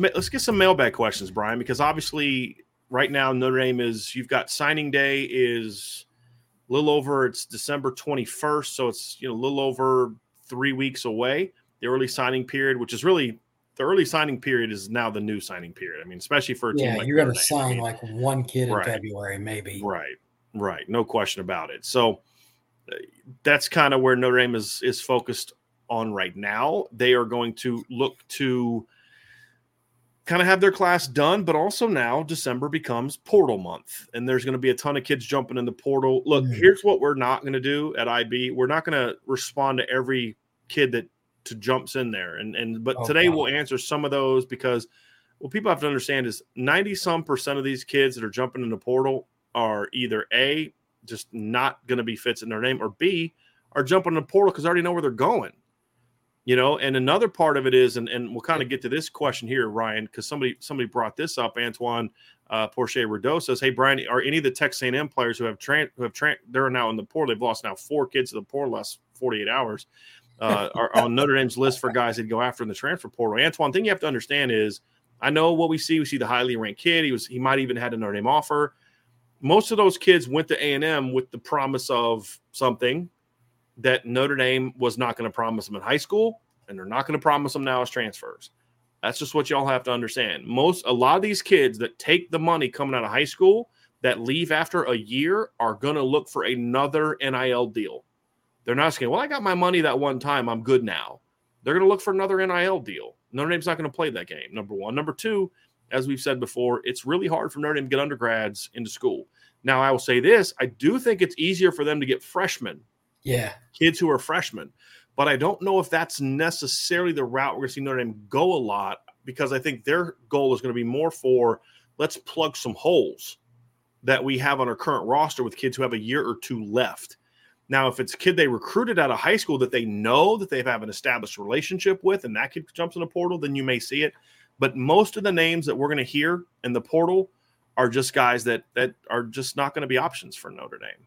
Let's get some mailbag questions, Brian, because obviously right now Notre Dame is you've got signing day is a little over it's December 21st, so it's you know a little over three weeks away. The early signing period, which is really the early signing period is now the new signing period. I mean, especially for a yeah, team like you're going to sign I mean, like one kid in. February, maybe. Right, right, no question about it. So uh, that's kind of where Notre Dame is is focused on right now. They are going to look to kind of have their class done, but also now December becomes portal month, and there's going to be a ton of kids jumping in the portal. Look, here's what we're not going to do at IB: we're not going to respond to every kid that to jumps in there, and and but Oh, today we'll answer some of those because what people have to understand is 90 some percent of these kids that are jumping in the portal are either a just not going to be fits in their name, or b are jumping in the portal because they already know where they're going you know and another part of it is and, and we'll kind of get to this question here ryan because somebody somebody brought this up antoine uh, Porsche Rideau says, "Hey Brian, are any of the Texas A&M players who have tran who have tran they're now in the portal? They've lost now four kids to the portal last 48 hours. Uh, are on Notre Dame's list for guys that go after in the transfer portal. Antoine, thing you have to understand is, I know what we see. We see the highly ranked kid. He was he might even had a Notre Dame offer. Most of those kids went to A&M with the promise of something that Notre Dame was not going to promise them in high school, and they're not going to promise them now as transfers. That's just what y'all have to understand. Most a lot of these kids that take the money coming out of high school that leave after a year are going to look for another NIL deal. They're not saying, "Well, I got my money that one time. I'm good now." They're going to look for another NIL deal. Notre Dame's not going to play that game. Number one. Number two, as we've said before, it's really hard for Notre Dame to get undergrads into school. Now, I will say this: I do think it's easier for them to get freshmen Yeah. kids who are freshmen. But I don't know if that's necessarily the route we're going to see Notre Dame go a lot because I think their goal is going to be more for let's plug some holes that we have on our current roster with kids who have a year or two left. Now, if it's a kid they recruited out of high school that they know that they have an established relationship with, and that kid jumps in the portal, then you may see it. But most of the names that we're going to hear in the portal are just guys that that are just not going to be options for Notre Dame.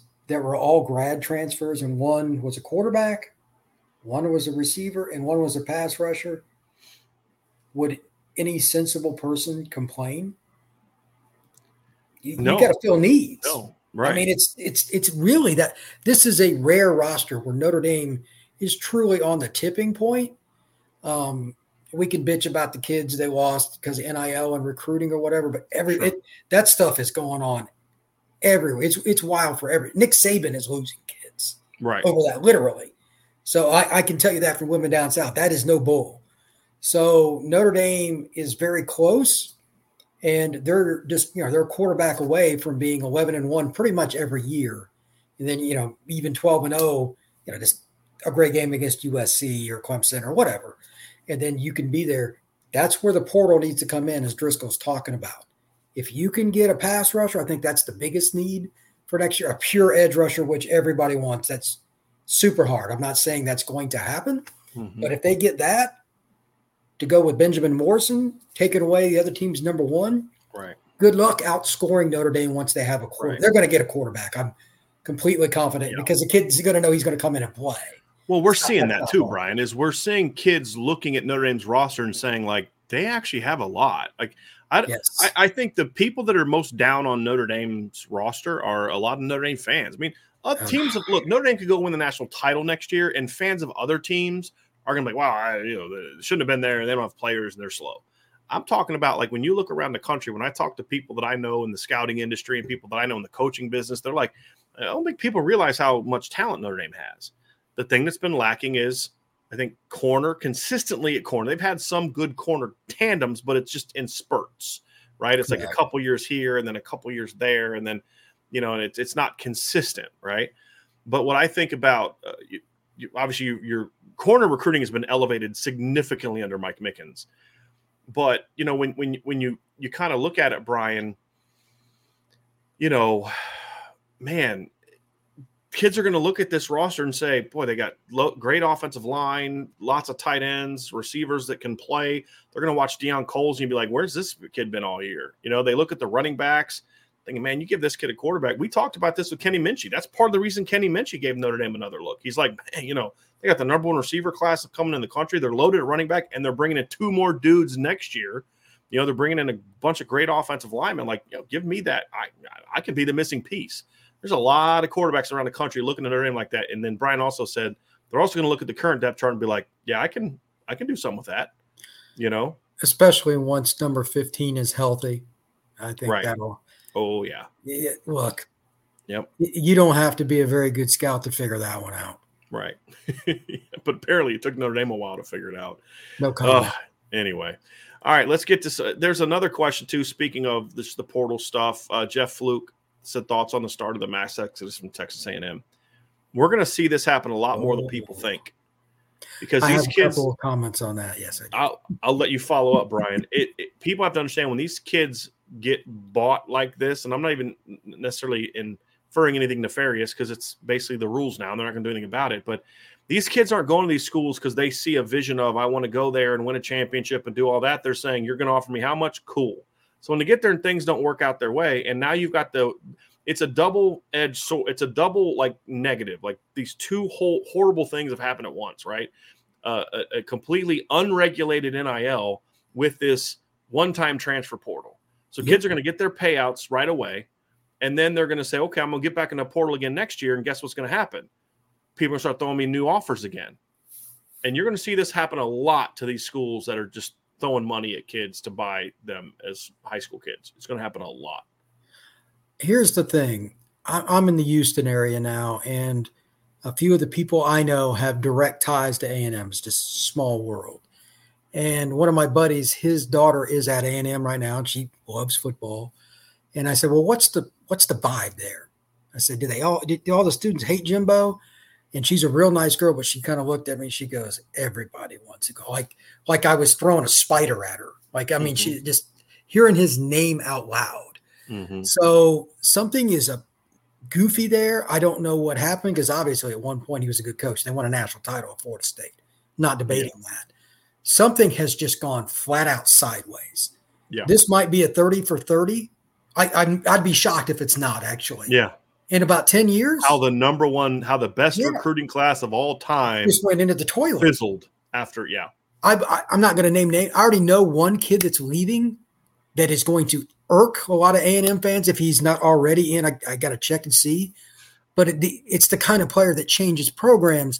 that were all grad transfers and one was a quarterback, one was a receiver, and one was a pass rusher, would any sensible person complain? You, No. you got to fill needs. no, right. I mean, it's it's it's really that this is a rare roster where Notre Dame is truly on the tipping point. Um, we can bitch about the kids they lost because NIL and recruiting or whatever, but every Sure. it, that stuff is going on everywhere. It's it's wild for every. Nick Saban is losing kids right. over that, literally. So I, I can tell you that from women down south, that is no bull. So Notre Dame is very close, and they're just you know they're a quarterback away from being eleven and one pretty much every year, and then you know even twelve and zero, you know just a great game against USC or Clemson or whatever, and then you can be there. That's where the portal needs to come in, as Driscoll's talking about. If you can get a pass rusher, I think that's the biggest need for next year. A pure edge rusher, which everybody wants. That's super hard. I'm not saying that's going to happen, Mhm. but if they get that to go with Benjamin Morrison, taking away the other team's number one, Right. good luck outscoring Notre Dame once they have a quarter. Right. They're going to get a quarterback. I'm completely confident Yeah. because the kid's going to know he's going to come in and play. Well, we're seeing that too. Brian. Is we're seeing kids looking at Notre Dame's roster and saying like they actually have a lot. Like I, Yes. I, I think the people that are most down on Notre Dame's roster are a lot of Notre Dame fans. I mean, other teams have look. Notre Dame could go win the national title next year, and fans of other teams are going to be like, "Wow, I, you know, they shouldn't have been there. They don't have players, and they're slow." I'm talking about like when you look around the country. When I talk to people that I know in the scouting industry and people that I know in the coaching business, they're like, "I don't think people realize how much talent Notre Dame has." The thing that's been lacking is I think corner consistently at corner. They've had some good corner tandems, but it's just in spurts, right? It's like a couple years here and then a couple years there, and then you know, and it's it's not consistent, right? But what I think about uh, you, you, obviously you, your corner recruiting has been elevated significantly under Mike Mickens, but you know when when when you you kind of look at it, Brian, you know, man, kids are going to look at this roster and say, boy, they got great offensive line, lots of tight ends, receivers that can play. They're going to watch Deion Colzie and be like, where's this kid been all year? You know, they look at the running backs thinking, man, you give this kid a quarterback. We talked about this with Kenny Minchey. That's part of the reason Kenny Minchey gave Notre Dame another look. He's like, man, you know, they got the number one receiver class coming in the country. They're loaded at running back, and they're bringing in two more dudes next year. You know, they're bringing in a bunch of great offensive linemen. Like, you know, give me that. I I could be the missing piece. There's a lot of quarterbacks around the country looking at Notre Dame like that. And then Brian also said they're also going to look at the current depth chart and be like, yeah, I can I can do something with that. You know? Especially once number 15 is healthy. I think Right. that'll Oh yeah. yeah, look. Yep. You don't have to be a very good scout to figure that one out. Right. but apparently it took Notre Dame a while to figure it out. No comment. Ugh, anyway, all right, let's get to. s- There's another question too. Speaking of this, the portal stuff. Uh, Jeff Fluke said thoughts on the start of the mass exodus from Texas A&M. We're going to see this happen a lot more than people oh. think, because I these have a kids. couple of comments on that. Yes, I do. I'll I'll let you follow up, Brian. It, it people have to understand when these kids get bought like this, and I'm not even necessarily inferring anything nefarious because it's basically the rules now, and they're not going to do anything about it. But these kids aren't going to these schools because they see a vision of I want to go there and win a championship and do all that. They're saying you're going to offer me how much? Cool. So when they get there and things don't work out their way, and now you've got the it's a double edged so it's a double like negative like these two whole horrible things have happened at once right? Uh, a, a completely unregulated nil with this one-time transfer portal. So kids are going to get their payouts right away and then they're going to say okay i'm going to get back in the portal again next year and guess what's going to happen? People are going to start throwing me new offers again. And you're going to see this happen a lot to these schools that are just throwing money at kids to buy them as high school kids it's going to happen a lot Here's the thing I'm in the Houston area now, and A few of the people I know have direct ties to A&M. It's just small world. And one of my buddies, his daughter is at A&M right now, and she loves football. And I said, "Well, what's the what's the vibe there?" I said, "Do they all do all the students hate Jimbo?" And she's a real nice girl, but she kind of looked at me. She goes, "Everybody wants to go." Like like I was throwing a spider at her. Like I mean, mm-hmm. she just hearing his name out loud. Mm-hmm. So something is a goofy there. I don't know what happened because obviously at one point he was a good coach. They won a national title at Florida State. Not debating yeah. that. Something has just gone flat out sideways. Yeah. This might be a 30 for 30. I, i would be shocked if it's not actually. Yeah. In about 10 years. How the number one, how the best yeah. recruiting class of all time just went into the toilet. Fizzled after, yeah. I, I'm not going to name name. I already know one kid that's leaving that is going to irk a lot of A&M fans if he's not already in. I, I got to check and see. But it, the, it's the kind of player that changes programs.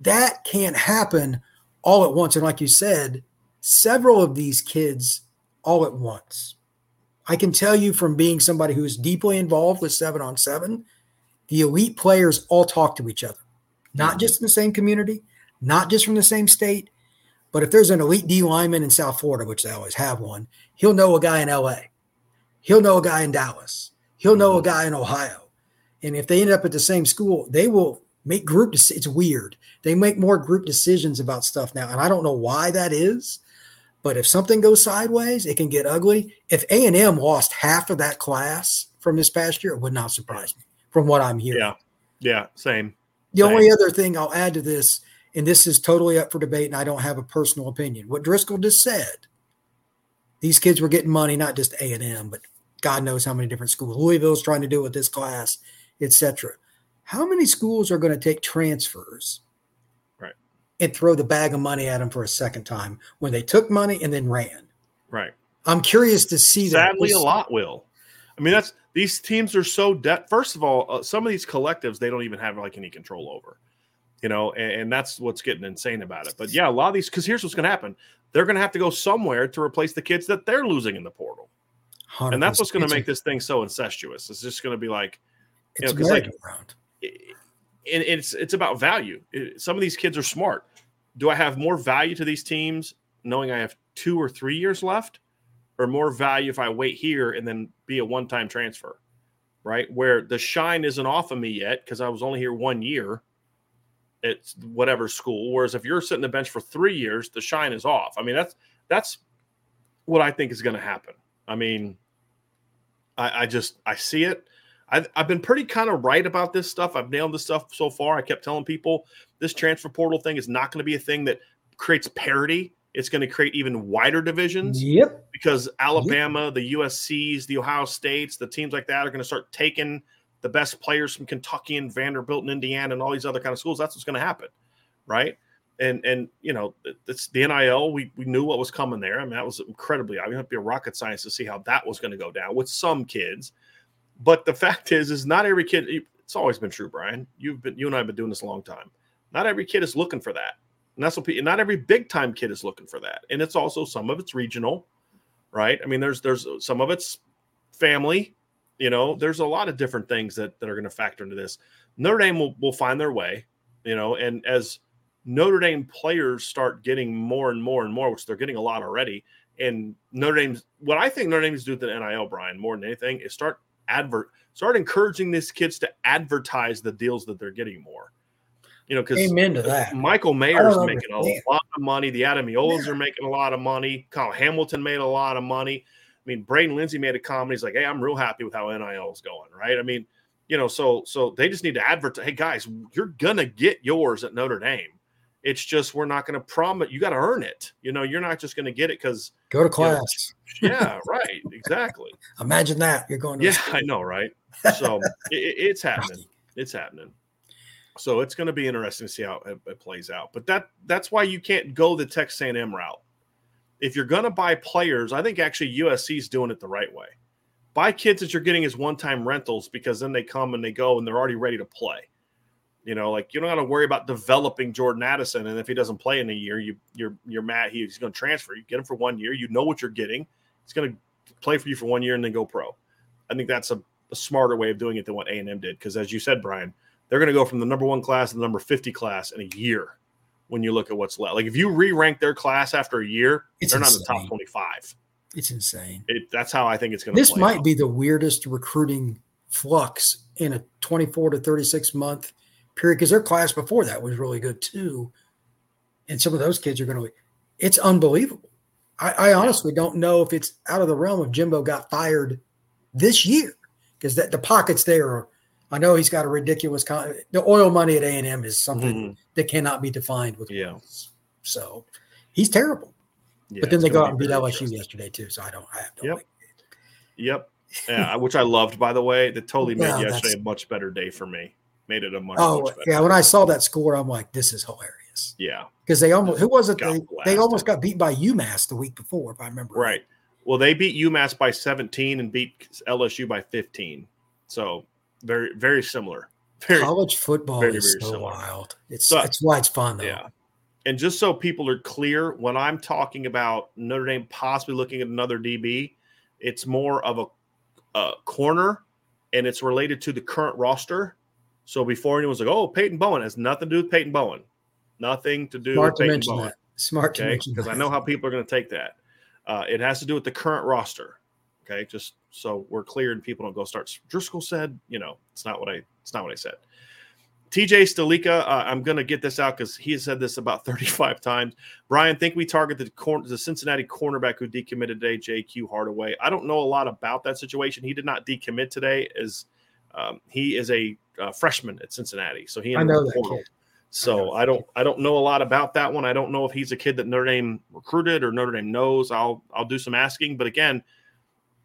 That can't happen all at once. And like you said, several of these kids all at once. I can tell you from being somebody who is deeply involved with seven on seven, the elite players all talk to each other, not just in the same community, not just from the same state, but if there's an elite D lineman in South Florida, which they always have one, he'll know a guy in LA. He'll know a guy in Dallas. He'll know a mm-hmm. guy in Ohio. And if they end up at the same school, they will make group it's weird. They make more group decisions about stuff now. And I don't know why that is. But if something goes sideways, it can get ugly. If A&M lost half of that class from this past year, it would not surprise me from what I'm hearing. Yeah. Yeah, same. The same. only other thing I'll add to this and this is totally up for debate, and I don't have a personal opinion. What Driscoll just said, these kids were getting money, not just A and M, but God knows how many different schools. Louisville's trying to do with this class, etc. How many schools are going to take transfers, and throw the bag of money at them for a second time when they took money and then ran? Right. I'm curious to see Sadly, that. Sadly, a lot will. I mean, that's these teams are so debt. First of all, uh, some of these collectives they don't even have like any control over you know, and, and, that's what's getting insane about it. But yeah, a lot of these, because here's what's going to happen: they're going to have to go somewhere to replace the kids that they're losing in the portal, 100%. and that's what's going to make this thing so incestuous. It's just going to be like, you know, because like, it, it's it's about value. It, some of these kids are smart. Do I have more value to these teams knowing I have two or three years left, or more value if I wait here and then be a one-time transfer, right? Where the shine isn't off of me yet because I was only here one year at whatever school. Whereas if you're sitting the bench for three years, the shine is off. I mean, that's that's what I think is going to happen. I mean, I, I, just I see it. I've, I've been pretty kind of right about this stuff. I've nailed this stuff so far. I kept telling people this transfer portal thing is not going to be a thing that creates parity. It's going to create even wider divisions. Yep. Because Alabama, yep. the USC's, the Ohio States, the teams like that are going to start taking the best players from Kentucky and Vanderbilt and Indiana and all these other kind of schools. That's what's going to happen, right? And and you know, it's the NIL. We we knew what was coming there. I mean, that was incredibly. I mean, it'd be a rocket science to see how that was going to go down with some kids. But the fact is, is not every kid. It's always been true, Brian. You've been you and I have been doing this a long time. Not every kid is looking for that. And that's what not every big time kid is looking for that. And it's also some of it's regional, right? I mean, there's there's uh, some of it's family, you know, there's a lot of different things that, that are going to factor into this. Notre Dame will, will find their way, you know, and as Notre Dame players start getting more and more and more, which they're getting a lot already. And Notre Dame's what I think Notre Dame is doing with the NIL, Brian, more than anything, is start advert start encouraging these kids to advertise the deals that they're getting more. You know, because amen to that. Michael Mayer's making a lot of money. The Ademilolas yeah. are making a lot of money. Kyle Hamilton made a lot of money. I mean, Braden Lenzy made a comment. He's like, "Hey, I'm real happy with how NIL is going." Right? I mean, you know, so so they just need to advertise. Hey, guys, you're gonna get yours at Notre Dame. It's just we're not going to promise. You got to earn it. You know, you're not just going to get it because go to class. You know, yeah, right. Exactly. Imagine that you're going. yeah, I know, right? So it, it's happening. It's happening. So it's going to be interesting to see how it, it, plays out. But that that's why you can't go the Texas A&M route if you're going to buy players, I think actually USC is doing it the right way. Buy kids that you're getting as one-time rentals because then they come and they go and they're already ready to play. You know, like you don't got to worry about developing Jordan Addison, and if he doesn't play in a year, you you're you're mad. He's going to transfer. You get him for one year. You know what you're getting. He's going to play for you for one year and then go pro. I think that's a, a smarter way of doing it than what A and M did. Because as you said, Brian, they're going to go from the number one class to the number 50 class in a year when you look at what's left. Like if you re rank their class after a year, It's they're not in the top 25. It's insane. It, that's how I think it's going to This might out. be the weirdest recruiting flux in a 24 to 36 month period because their class before that was really good too. And some of those kids are going to, it's unbelievable. I, I honestly don't know if it's out of the realm of Jimbo got fired this year because that the pockets there are. I know he's got a ridiculous con- the oil money at A and M is something Mhm. that cannot be defined with Yeah. words. So he's terrible. Yeah, but then they go out and beat LSU yesterday too. So I don't. I have no Yep. idea. Yep. Yeah, which I loved, by the way. That totally made Yeah, yesterday a much better day for me. Made it a much, Oh much yeah, when I saw that score, I'm like, this is hilarious Yeah. because they almost who was it? They, they almost got beat by UMass the week before, if I remember Right. Well, they beat UMass by 17 and beat LSU by 15. So very, very similar. Very, College football very, is very so similar. wild. It's So- it's why it's fun though. yeah. And just so people are clear, when I'm talking about Notre Dame possibly looking at another DB, it's more of a, a corner and it's related to the current roster. So before anyone's like, oh, Peyton Bowen has nothing to do with Peyton Bowen. Nothing to do Smart with to Peyton mention Bowen. that. Smart to okay? mention because i know how people are going to take that. Uh, it has to do with the current roster. Okay? Just so we're clear and people don't go start. Driscoll said you know it's not what i it's not what i said. Tj stalika uh, i'm going to get this out because he has said this about 35 times. Brian think we target the corner the cincinnati cornerback who decommitted today jq hardaway. I don't know a lot about that situation. He did not decommit today as um, he is a uh, freshman at cincinnati so he I know the that portal. kid. So I don't I don't know a lot about that one. I don't know if he's a kid that Notre Dame recruited or Notre Dame knows. I'll I'll do some asking, but again,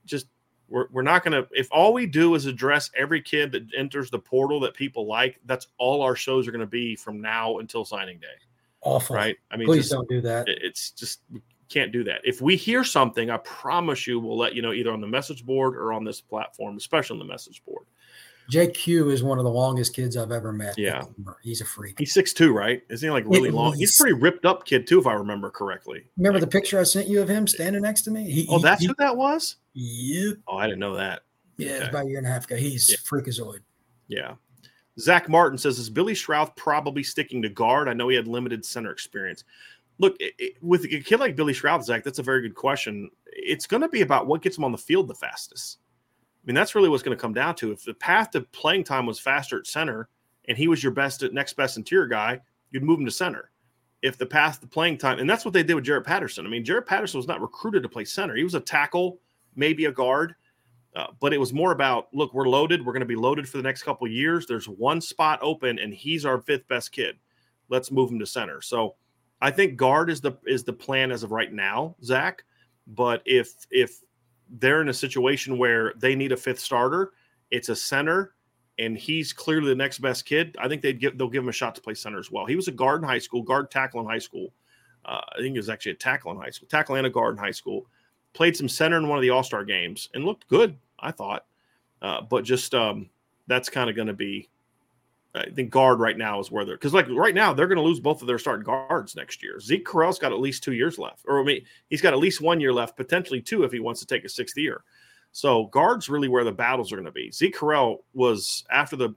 just we're, we're not going to if all we do is address every kid that enters the portal that people like, that's all our shows are going to be from now until signing day, Awful. right? I mean, Please just, don't do that. it's just we can't do that. If we hear something, I promise you we'll let you know either on the message board or on this platform, especially on the message board. JQ is one of the longest kids I've ever met. Yeah. He's a freak. He's six two, right? Isn't he like really long? He's least. pretty ripped up kid too, if I remember correctly. Remember the picture I sent you of him standing next to me? He, Oh, that's he- who that was. Yep. Oh, I didn't know that. Yeah, Okay. about a year and a half ago. He's Yeah. freakazoid. Yeah. Zach Martin says, "Is Billy Schrauth probably sticking to guard? I know he had limited center experience. Look, it, it- with a kid like Billy Schrauth, Zach, that's a very good question. It's going to be about what gets him on the field the fastest. I mean, that's really what's going to come down to. If the path to playing time was faster at center, and he was your best next best interior guy, you'd move him to center. If the path to playing time, and that's what they did with Jarrett Patterson. I mean, Jarrett Patterson was not recruited to play center. He was a tackle, maybe a guard. Uh, but it was more about look, we're loaded. We're going to be loaded for the next couple years. There's one spot open, and he's our fifth best kid. Let's move him to center. So I think guard is the is the plan as of right now, Zach. But if if they're in a situation where they need a fifth starter, it's a center, and he's clearly the next best kid. I think they'd give they'll give him a shot to play center as well. He was a guard in high school, guard tackle in high school. Uh, I think he was actually a tackle in high school, tackle and a guard in high school. Played some center in one of the All Star games and looked good. I thought, uh, but just um, that's kind of going to be. Uh, I think guard right now is where they're because like right now they're going to lose both of their starting guards next year. Zeke Correll's got at least two years left, or I mean he's got at least one year left, potentially two if he wants to take a sixth year. So guards really where the battles are going to be. Zeke Correll was after the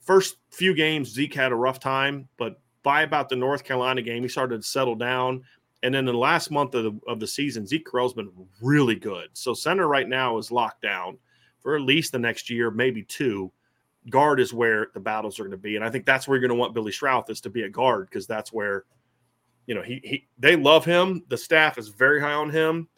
first few games, Zeke had a rough time, but by about the North Carolina game, he started to settle down. And then the last month of the, of the season, Zeke Correll's been really good. So center right now is locked down for at least the next year, maybe two. Guard is where the battles are going to be, and I think that's where you're going to want Billy Schrauth is to be a guard because that's where, you know, he he they love him. The staff is very high on him.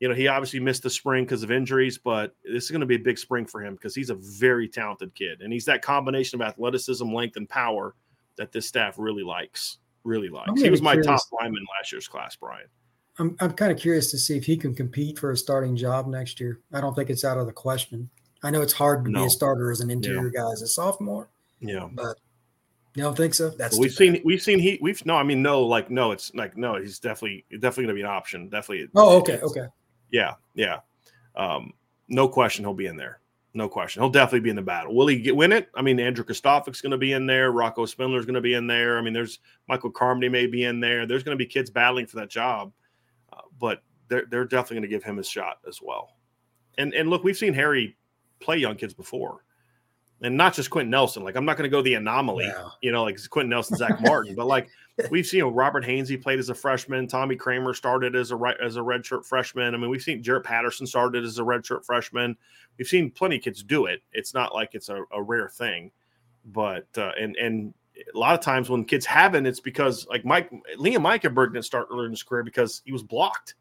You know, he obviously missed the spring because of injuries, but this is going to be a big spring for him because he's a very talented kid, and he's that combination of athleticism, length, and power that this staff really likes. Really likes. He was my top lineman last year's class, Brian. I'm I'm kind of curious to see if he can compete for a starting job next year. I don't think it's out of the question. I know it's hard to be a starter as an interior guy as a sophomore, Yeah. but you don't think so? That's we've too bad. seen we've seen he we've no I mean no like no it's like no he's definitely definitely gonna be an option. Definitely Oh, okay, okay. yeah yeah. Um no question he'll be in there. No question. He'll definitely be in the battle. Will he get win it? I mean Andrew Kristofic's gonna be in there. Rocco Spindler's gonna be in there. I mean there's Michael Carmody may be in there. There's gonna be kids battling for that job uh, but they're they're definitely gonna give him his shot as well. And and look we've seen Harry play young kids before and not just Quenton Nelson. Like I'm not going to go the anomaly, yeah. you know, like Quenton Nelson, Zach Martin, but like we've seen you know, Robert Hainsey played as a freshman, Tommy Kramer started as a right as a redshirt freshman. I mean, we've seen Jarrett Patterson started as a redshirt freshman. We've seen plenty of kids do it. It's not like it's a, a rare thing, but uh, and and a lot of times when kids haven't, it's because like Mike Liam Eichenberg didn't start earlier in his career because he was blocked,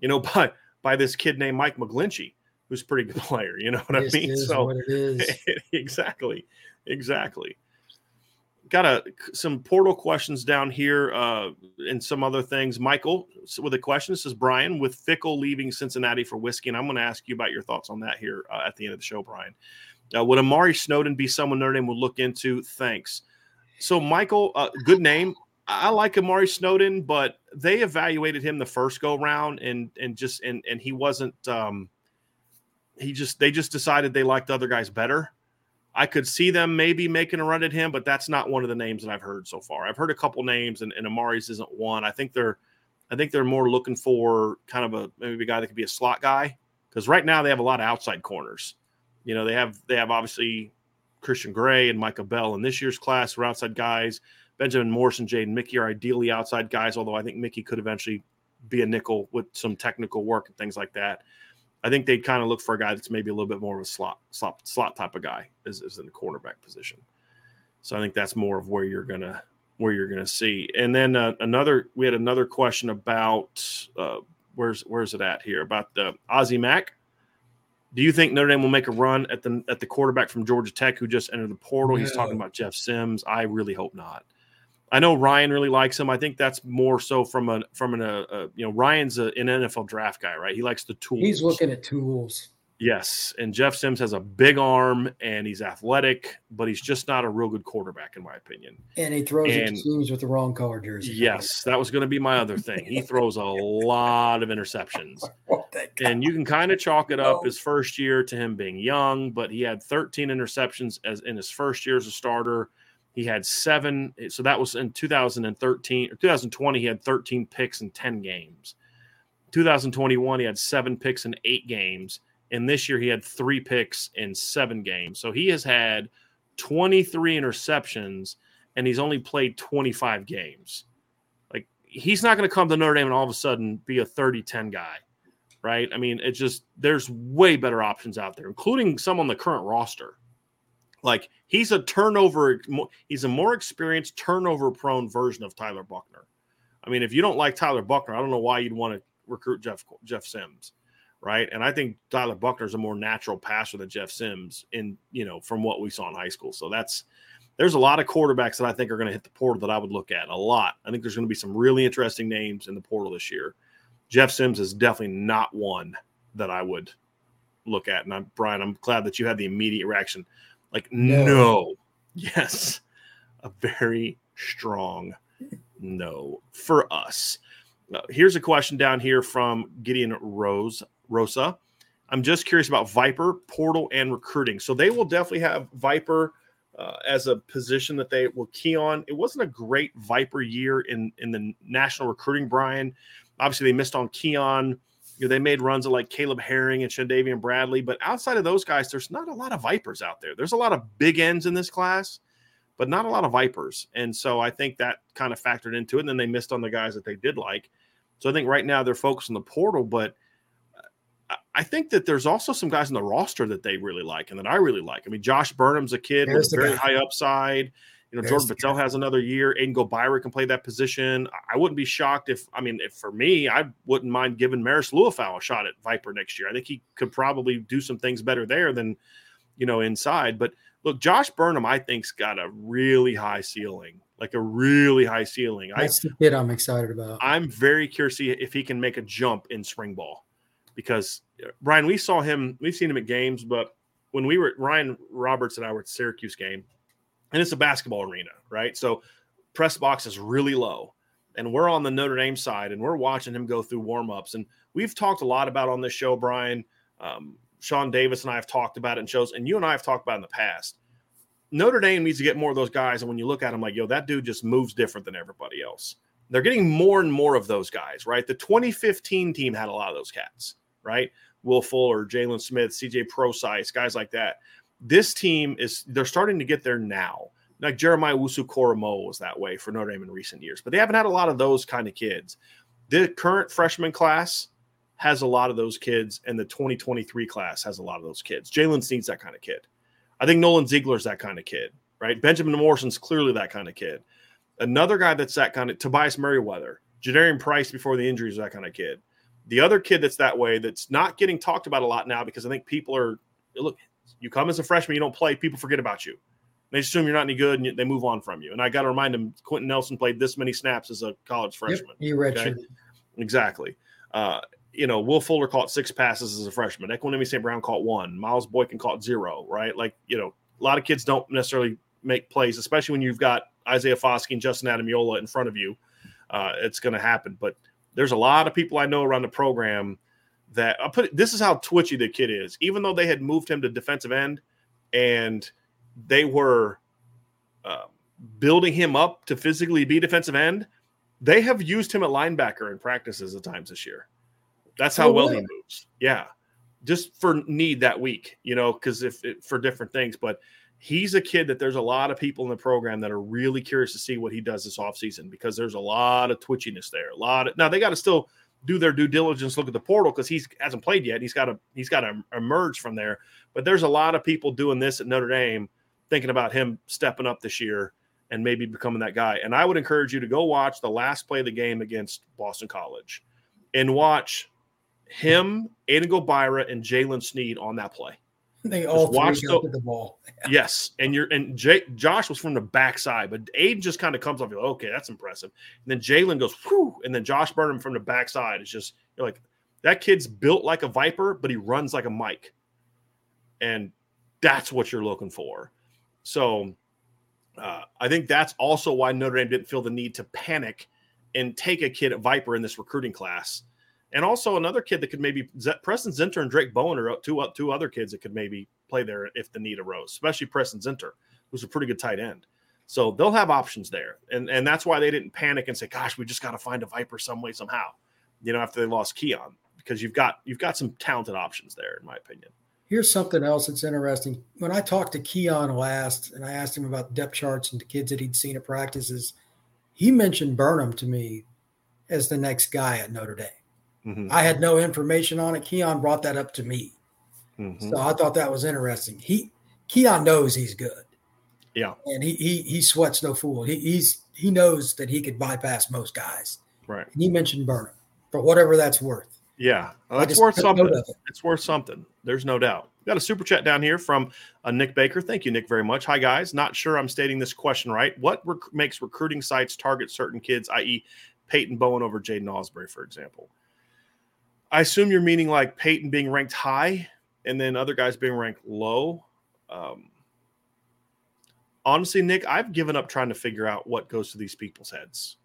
you know, by by this kid named Mike McGlinchey who's a pretty good player. You know what I mean? so exactly, exactly. Got a some portal questions down here uh, and some other things. Michael with a question says Brian with Fickell leaving Cincinnati for whiskey, and I'm going to ask you about your thoughts on that here uh, at the end of the show, Brian. Uh, would Amari Snowden be someone Notre Dame would look into? Thanks. So, Michael, uh, good name. I like Amari Snowden, but they evaluated him the first go round, and and just and and he wasn't. Um, he just they just decided they liked the other guys better. I could see them maybe making a run at him, but that's not one of the names that I've heard so far. I've heard a couple names, and, and Amari's isn't one. I think they're, I think they're more looking for kind of a maybe a guy that could be a slot guy because right now they have a lot of outside corners. You know, they have they have obviously Christian Gray and Micah Bell in this year's class are outside guys. Benjamin Morse and Jaden Mickey are ideally outside guys, although I think Mickey could eventually be a nickel with some technical work and things like that. I think they'd kind of look for a guy that's maybe a little bit more of a slot slot slot type of guy is, is in the cornerback position. So I think that's more of where you're gonna where you're gonna see. And then uh, another we had another question about uh, where's where's it at here about the Ozzie Mack. Do you think Notre Dame will make a run at the at the quarterback from Georgia Tech who just entered the portal? He's talking about Jeff Sims. I really hope not. I know Ryan really likes him. I think that's more so from a from an a, a you know Ryan's a, an NFL draft guy, right? He likes the tools. He's looking at tools. Yes, and Jeff Sims has a big arm and he's athletic, but he's just not a real good quarterback in my opinion. And he throws and, teams with the wrong color jersey. Yes, that was going to be my other thing. He throws a lot of interceptions, oh, and you can kind of chalk it up his first year to him being young, but he had 13 interceptions as in his first year as a starter he had seven. So that was in 2013 or 2020. He had 13 picks in 10 games. 2021, he had seven picks in eight games. And this year, he had three picks in seven games. So he has had 23 interceptions and he's only played 25 games. Like, he's not going to come to Notre Dame and all of a sudden be a 30 10 guy, right? I mean, it's just, there's way better options out there, including some on the current roster. Like he's a turnover, he's a more experienced turnover prone version of Tyler Buchner. I mean, if you don't like Tyler Buchner, I don't know why you'd want to recruit Jeff Jeff Sims, right? And I think Tyler Buchner's a more natural passer than Jeff Sims in you know from what we saw in high school. So that's there's a lot of quarterbacks that I think are going to hit the portal that I would look at a lot. I think there's going to be some really interesting names in the portal this year. Jeff Sims is definitely not one that I would look at. And I'm Brian, I'm glad that you had the immediate reaction. Like, no. no. Yes. A very strong no for us. Uh, here's a question down here from Gideon Rose Rosa. I'm just curious about Viper, portal, and recruiting. So they will definitely have Viper uh, as a position that they will key on. It wasn't a great Viper year in in the national recruiting, Brian. Obviously, they missed on Keon you know, they made runs of like Caleb Herring and Shandavian Bradley, but outside of those guys, there's not a lot of Vipers out there. There's a lot of big ends in this class, but not a lot of Vipers. And so I think that kind of factored into it. And then they missed on the guys that they did like. So I think right now they're focused on the portal, but uh, I think that there's also some guys in the roster that they really like and that I really like. I mean, Josh Burnham's a kid There's with a very guy. high upside. You know, Jordan Botelho has another year. Aiden Gobaira can play that position. I wouldn't be shocked if, I mean, if for me, I wouldn't mind giving Marist Liufau a shot at Viper next year. I think he could probably do some things better there than, you know, inside. But look, Josh Burnham, I think's got a really high ceiling, like a really high ceiling. That's I, the kid I'm excited about. I'm very curious if he can make a jump in spring ball because uh, Brian, we saw him, we've seen him at games, but when we were Ryan Roberts and I were at Syracuse game, and it's a basketball arena, right? So press box is really low. And we're on the Notre Dame side and we're watching him go through warm-ups. And we've talked a lot about on this show, Brian. Um, Sean Davis and I have talked about it in shows, and you and I have talked about in the past. Notre Dame needs to get more of those guys. And when you look at them, like, yo, that dude just moves different than everybody else. They're getting more and more of those guys, right? The 2015 team had a lot of those cats, right? Will Fuller, Jaylon Smith, CJ Prosise, guys like that this team is they're starting to get there now. Like Jeremiah Owusu-Koramoah was that way for Notre Dame in recent years, but they haven't had a lot of those kind of kids. The current freshman class has a lot of those kids, and the 2023 class has a lot of those kids. Jaylen Sneed's that kind of kid. I think Nolan Ziegler's that kind of kid, right? Benjamin Morrison's clearly that kind of kid. Another guy that's that kind of Tobias Merriweather, Jadarian Price before the injuries, that kind of kid. The other kid that's that way that's not getting talked about a lot now because I think people are look, you come as a freshman, you don't play, people forget about you. They assume you're not any good and they move on from you. And I got to remind them, Quenton Nelson played this many snaps as a college freshman. Yep, he redshirted. Okay? Exactly. Uh, you know, Will Fuller caught six passes as a freshman. Equanimeous St. Brown caught one. Miles Boykin caught zero, right? Like, you know, a lot of kids don't necessarily make plays, especially when you've got Isaiah Foskey and Justin Ademilola in front of you. Uh, it's going to happen. But there's a lot of people I know around the program that I put this is how twitchy the kid is. Even though they had moved him to defensive end and they were uh, building him up to physically be defensive end, they have used him at linebacker in practices at times this year. That's how oh, well he moves. Yeah. Just for need that week, you know, because if it, for different things, but he's a kid that there's a lot of people in the program that are really curious to see what he does this offseason because there's a lot of twitchiness there. A lot of now they got to still do their due diligence, look at the portal because he's hasn't played yet. He's got to he's got to emerge from there. But there's a lot of people doing this at Notre Dame, thinking about him stepping up this year and maybe becoming that guy. And I would encourage you to go watch the last play of the game against Boston College and watch him, Aiden Gobaira, and Jaylen Sneed on that play. They all watch the, the, ball. yes, and you're and Jay, Josh was from the backside, but Aiden just kind of comes off. You're like, okay, that's impressive. And then Jaylen goes, whew, and then Josh Burnham from the backside. It's just you're like, that kid's built like a viper, but he runs like a Mike, and that's what you're looking for. So, uh, I think that's also why Notre Dame didn't feel the need to panic and take a kid at Viper in this recruiting class and also another kid that could maybe Preston Zinter and Drayk Bowen are uh, two uh, two other kids that could maybe play there if the need arose, especially Preston Zinter, who's a pretty good tight end. So they'll have options there, and and that's why they didn't panic and say, "Gosh, we just got to find a Viper some way somehow," you know, after they lost Keon because you've got you've got some talented options there, in my opinion. Here's something else that's interesting. When I talked to Keon last, and I asked him about depth charts and the kids that he'd seen at practices, he mentioned Burnham to me as the next guy at Notre Dame. Mm-hmm. I had no information on it. Keon brought that up to me. Mm-hmm. So I thought that was interesting. He Keon knows he's good. Yeah. And he he he sweats no fool. He he's he knows that he could bypass most guys. Right. And he mentioned Burnham for whatever that's worth. Yeah. Well, that's worth something. It. It's worth something. There's no doubt. We got a super chat down here from uh, Nick Baker. Thank you, Nick, very much. Hi, guys. Not sure I'm stating this question right. What rec- makes recruiting sites target certain kids, i.e., Peyton Bowen over Jaiden Ausberry, for example? I assume you're meaning like Peyton being ranked high and then other guys being ranked low. Um, honestly, Nick, I've given up trying to figure out what goes to these people's heads.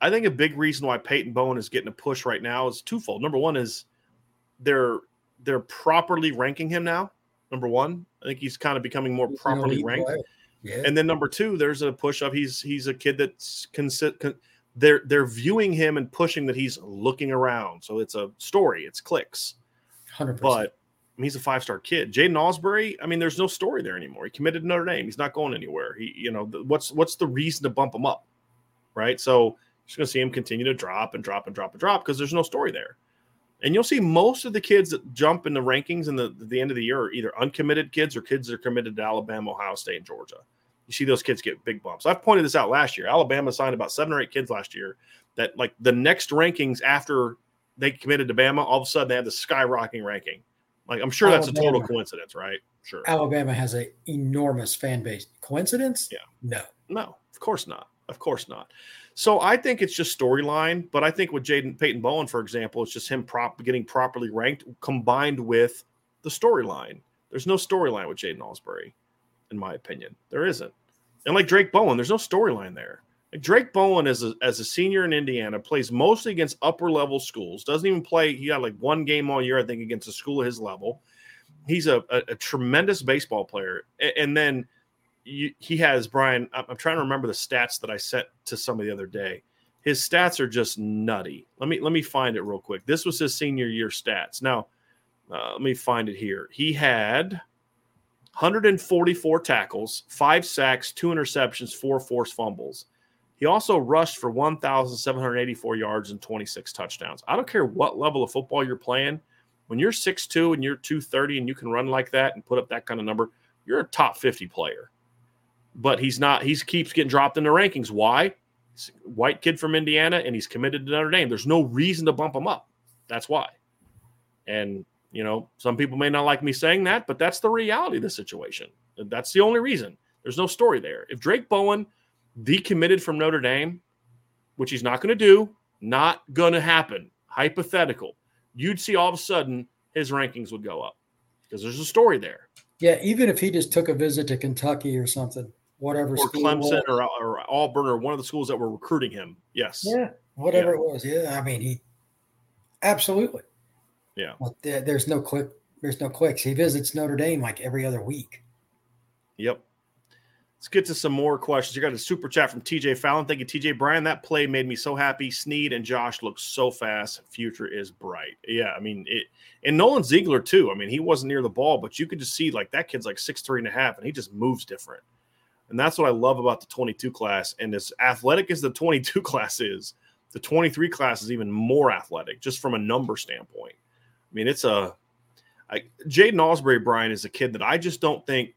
I think a big reason why Peyton Bowen is getting a push right now is twofold. Number one is they're they're properly ranking him now. Number one, I think he's kind of becoming more properly ranked. Yeah. And then number two, there's a push of he's he's a kid that's consi- con- they're they're viewing him and pushing that he's looking around. So it's a story, it's clicks. 100%. But I mean, he's a five star kid. Jaiden Ausberry, I mean, there's no story there anymore. He committed to Notre Dame. He's not going anywhere. He, you know, what's what's the reason to bump him up, right? So you're going to see him continue to drop and drop and drop and drop because there's no story there. And you'll see most of the kids that jump in the rankings in the, the end of the year are either uncommitted kids or kids that are committed to Alabama, Ohio State, and Georgia you see those kids get big bumps. I've pointed this out last year. Alabama signed about seven or eight kids last year that like the next rankings after they committed to Bama, all of a sudden they had the skyrocketing ranking. Like I'm sure Alabama, that's a total coincidence, right? Sure. Alabama has an enormous fan base. Coincidence? Yeah. No. No, of course not. Of course not. So I think it's just storyline, but I think with Jaden Peyton Bowen, for example, it's just him prop getting properly ranked combined with the storyline. There's no storyline with Jaiden Ausberry, in my opinion. There isn't. And like Drayk Bowen, there's no storyline there. Like Drayk Bowen, as a, as a senior in Indiana, plays mostly against upper level schools. Doesn't even play. He got like one game all year, I think, against a school of his level. He's a, a, a tremendous baseball player. And, and then you, he has Brian. I'm, I'm trying to remember the stats that I sent to somebody the other day. His stats are just nutty. Let me let me find it real quick. This was his senior year stats. Now, uh, let me find it here. He had 144 tackles, five sacks, two interceptions, four forced fumbles. He also rushed for 1,784 yards and 26 touchdowns. I don't care what level of football you're playing. When you're 6'2 and you're 230 and you can run like that and put up that kind of number, you're a top 50 player. But he's not, he keeps getting dropped in the rankings. Why? white kid from Indiana and he's committed to Notre Dame. There's no reason to bump him up. That's why. And, you know, some people may not like me saying that, but that's the reality of the situation. That's the only reason. There's no story there. If Drayk Bowen decommitted from Notre Dame, which he's not going to do, not going to happen, hypothetical, you'd see all of a sudden his rankings would go up because there's a story there. Yeah, even if he just took a visit to Kentucky or something, whatever, or Clemson or, or, Auburn or one of the schools that were recruiting him. Yes. Yeah, whatever yeah. it was. Yeah, I mean he absolutely. Yeah. Well, there's no click. There's no clicks. He visits Notre Dame like every other week. Yep. Let's get to some more questions. You got a super chat from TJ Fallon. Thank you, TJ Brian. That play made me so happy. Sneed and Josh look so fast. Future is bright. Yeah, I mean it. And Nolan Ziegler too. I mean, he wasn't near the ball, but you could just see like that kid's like six three and a half, and he just moves different. And that's what I love about the 22 class. And as athletic as the 22 class is, the 23 class is even more athletic, just from a number standpoint. I mean, it's a I, Jaiden Ausberry Brian, is a kid that I just don't think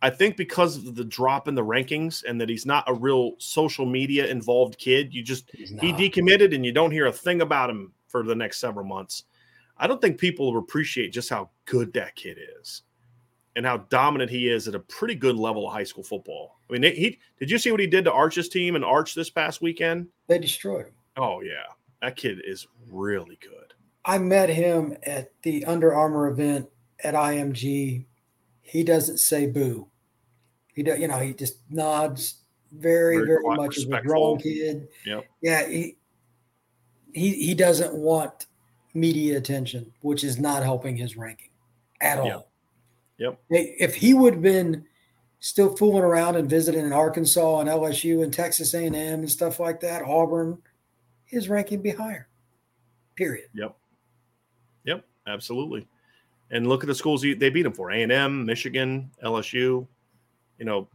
I think because of the drop in the rankings and that he's not a real social media involved kid, you just he decommitted and you don't hear a thing about him for the next several months. I don't think people appreciate just how good that kid is and how dominant he is at a pretty good level of high school football. I mean, he did you see what he did to Arch's team and Arch this past weekend? They destroyed him. Oh yeah, that kid is really good. I met him at the Under Armour event at IMG he doesn't say boo. He does, you know, he just nods very, very, very much as a grown kid. Yep. Yeah. He, he, he doesn't want media attention, which is not helping his ranking at all. Yep. If he would have been still fooling around and visiting in Arkansas and LSU and Texas A&M and stuff like that, Auburn, his ranking be higher. Period. Yep. Absolutely. And look at the schools they beat them for a&m michigan lsu you know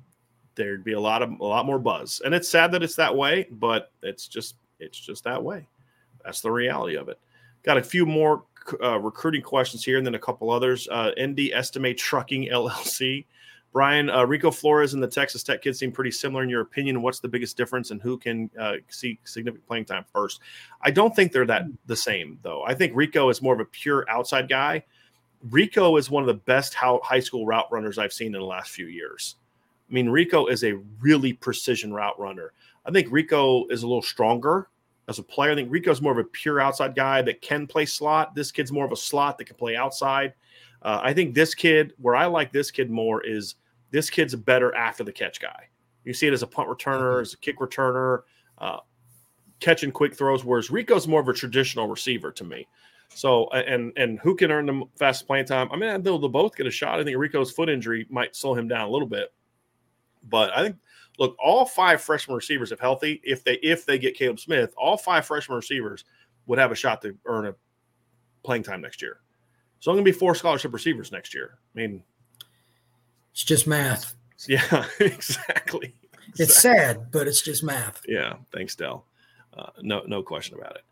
there'd be a lot of a lot more buzz. And it's sad that it's that way but it's just it's just that way. That's the reality of it. Got a few more uh, recruiting questions here and then a couple others. Uh, nd estimate trucking llc brian uh, rico flores and the texas tech kids seem pretty similar in your opinion what's the biggest difference and who can uh, see significant playing time first i don't think they're that the same though i think rico is more of a pure outside guy Rico is one of the best high school route runners I've seen in the last few years. I mean, Rico is a really precision route runner. I think Rico is a little stronger as a player. I think Rico's more of a pure outside guy that can play slot. This kid's more of a slot that can play outside. Uh, I think this kid, where I like this kid more, is this kid's a better after the catch guy. You see it as a punt returner, as a kick returner, uh, catching quick throws, whereas Rico's more of a traditional receiver to me. So and and who can earn the fast playing time? I mean, they'll, they'll both get a shot. I think Rico's foot injury might slow him down a little bit, but I think look, all five freshman receivers, if healthy, if they if they get Caleb Smith, all five freshman receivers would have a shot to earn a playing time next year. So I'm going to be four scholarship receivers next year. I mean, it's just math. Yeah, exactly. It's sad, but it's just math. Yeah, thanks, Dell. Uh, no, no question about it.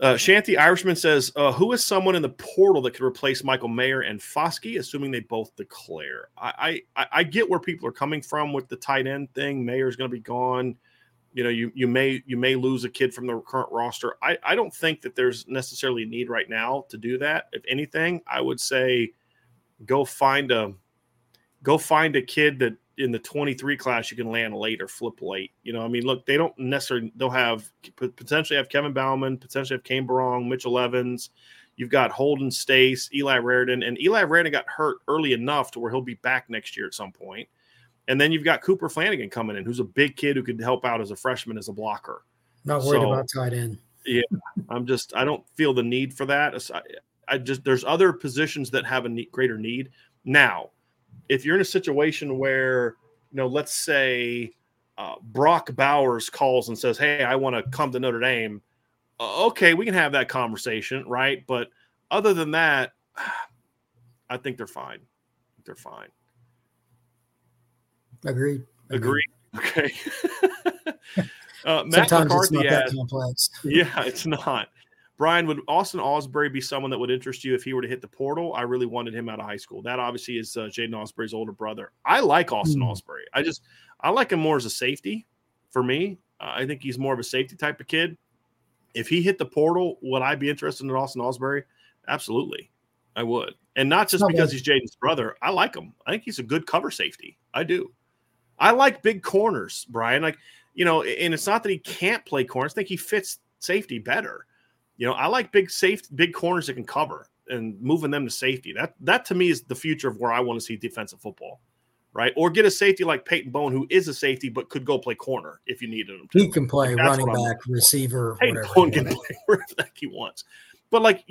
Uh, Shanty Irishman says, uh, "Who is someone in the portal that could replace Michael Mayer and Foskey, assuming they both declare?" I, I I get where people are coming from with the tight end thing. Mayer's going to be gone. You know, you you may you may lose a kid from the current roster. I I don't think that there's necessarily a need right now to do that. If anything, I would say go find a go find a kid that in the 23 class you can land late or flip late. You know, I mean, look, they don't necessarily they'll have potentially have Kevin Bauman, potentially have Cane Berrong, Mitchell Evans. You've got Holden Staes, Eli Raridon, and Eli Raridon got hurt early enough to where he'll be back next year at some point. And then you've got Cooper Flanagan coming in, who's a big kid who could help out as a freshman as a blocker. Not worried so, about tight end. Yeah, I'm just I don't feel the need for that. I, I just there's other positions that have a greater need now if you're in a situation where, you know, let's say uh, Brock Bowers calls and says, Hey, I want to come to Notre Dame. Uh, okay, we can have that conversation, right? But other than that, I think they're fine. they're fine. Agreed. Agreed. Okay. uh, Matt Sometimes McCarthy it's not that complex. yeah, it's not. Brian, would Austin Ausberry be someone that would interest you if he were to hit the portal? I really wanted him out of high school. That obviously is uh, Jaiden Ausberry's older brother. I like Austin Hmm. Ausberry. I just I like him more as a safety. For me, uh, I think he's more of a safety type of kid. If he hit the portal, would I be interested in Austin Ausberry? Absolutely, I would. And not just because he's Jaiden's brother. I like him. I think he's a good cover safety. I do. I like big corners, Brian. Like, you know, and it's not that he can't play corners. I think he fits safety better. You know, I like big safe, big corners that can cover and moving them to safety. That that to me is the future of where I want to see defensive football, right? Or get a safety like Peyton Bowen, who is a safety but could go play corner if you needed him to. He can play That's running back, receiver, Peyton whatever. Bowen can play wherever he wants. But like,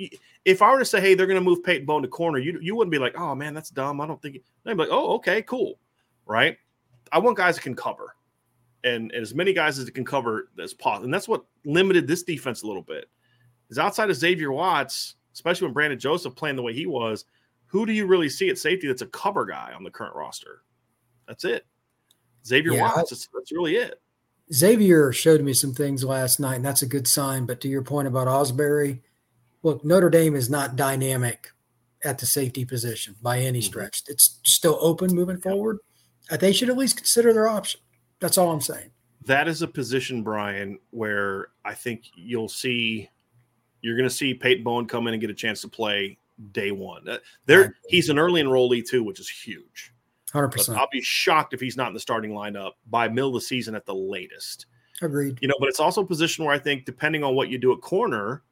if I were to say, "Hey, they're going to move Peyton Bowen to corner," you you wouldn't be like, "Oh man, that's dumb." I don't think. they'd be like, "Oh, okay, cool," right? I want guys that can cover, and, and as many guys as it can cover as possible, and that's what limited this defense a little bit. Is outside of Xavier Watts, especially when Brandon Joseph playing the way he was, who do you really see at safety that's a cover guy on the current roster? That's it. Xavier Yeah, Watts. That's, that's really it. Xavier showed me some things last night, and that's a good sign. But to your point about Ausberry, look, Notre Dame is not dynamic at the safety position by any Mhm. stretch. It's still open moving forward. Uh, They should at least consider their option. That's all I'm saying. that is a position, Brian, where I think you'll see you're going to see Peyton Bowen come in and get a chance to play day one. Uh, There, he's an early enrollee too, which is huge. Hundred percent I'll be shocked if he's not in the starting lineup by middle of the season at the latest. agreed. You know, but it's also a position where I think, depending on what you do at corner,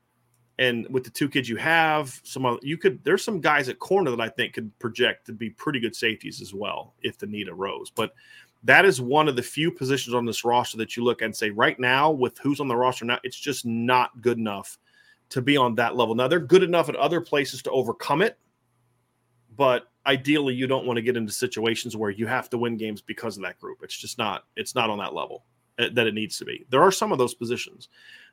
and with the two kids you have, some other, you could there's some guys at corner that I think could project to be pretty good safeties as well if the need arose. But that is one of the few positions on this roster that you look and say right now with who's on the roster now, it's just not good enough to be on that level. Now they're good enough at other places to overcome it, but ideally you don't want to get into situations where you have to win games because of that group. It's just not it's not on that level uh, that it needs to be. There are some of those positions,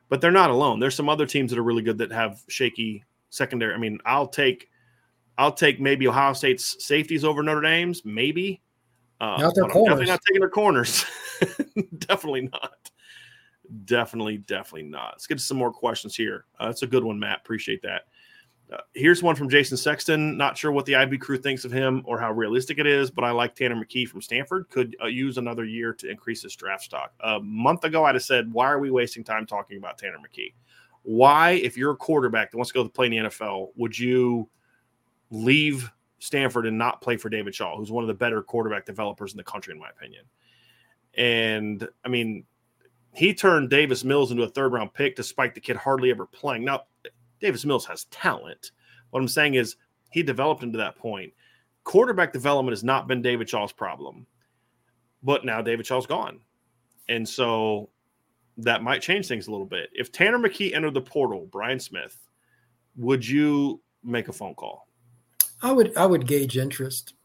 but they're not alone. There's some other teams that are really good that have shaky secondary. I mean, I'll take I'll take maybe Ohio State's safeties over Notre Dame's, maybe. Uh, Not their corners. I'm definitely not taking their corners. definitely not. Definitely, definitely not. Let's get some more questions here. Uh, that's a good one, Matt. Appreciate that. Uh, here's one from Jason Sexton. Not sure what the IB crew thinks of him or how realistic it is, but I like Tanner McKee from Stanford. Could uh, use another year to increase his draft stock. A month ago, I'd have said, "Why are we wasting time talking about Tanner McKee? Why, if you're a quarterback that wants to go to play in the NFL, would you leave Stanford and not play for David Shaw, who's one of the better quarterback developers in the country, in my opinion?" And I mean, he turned Davis Mills into a third round pick despite the kid hardly ever playing. Now, Davis Mills has talent. What I'm saying is he developed into that point. Quarterback development has not been David Shaw's problem, but now David Shaw's gone. And so that might change things a little bit. If Tanner McKee entered the portal, Brian Smith, would you make a phone call? I would I would gauge interest.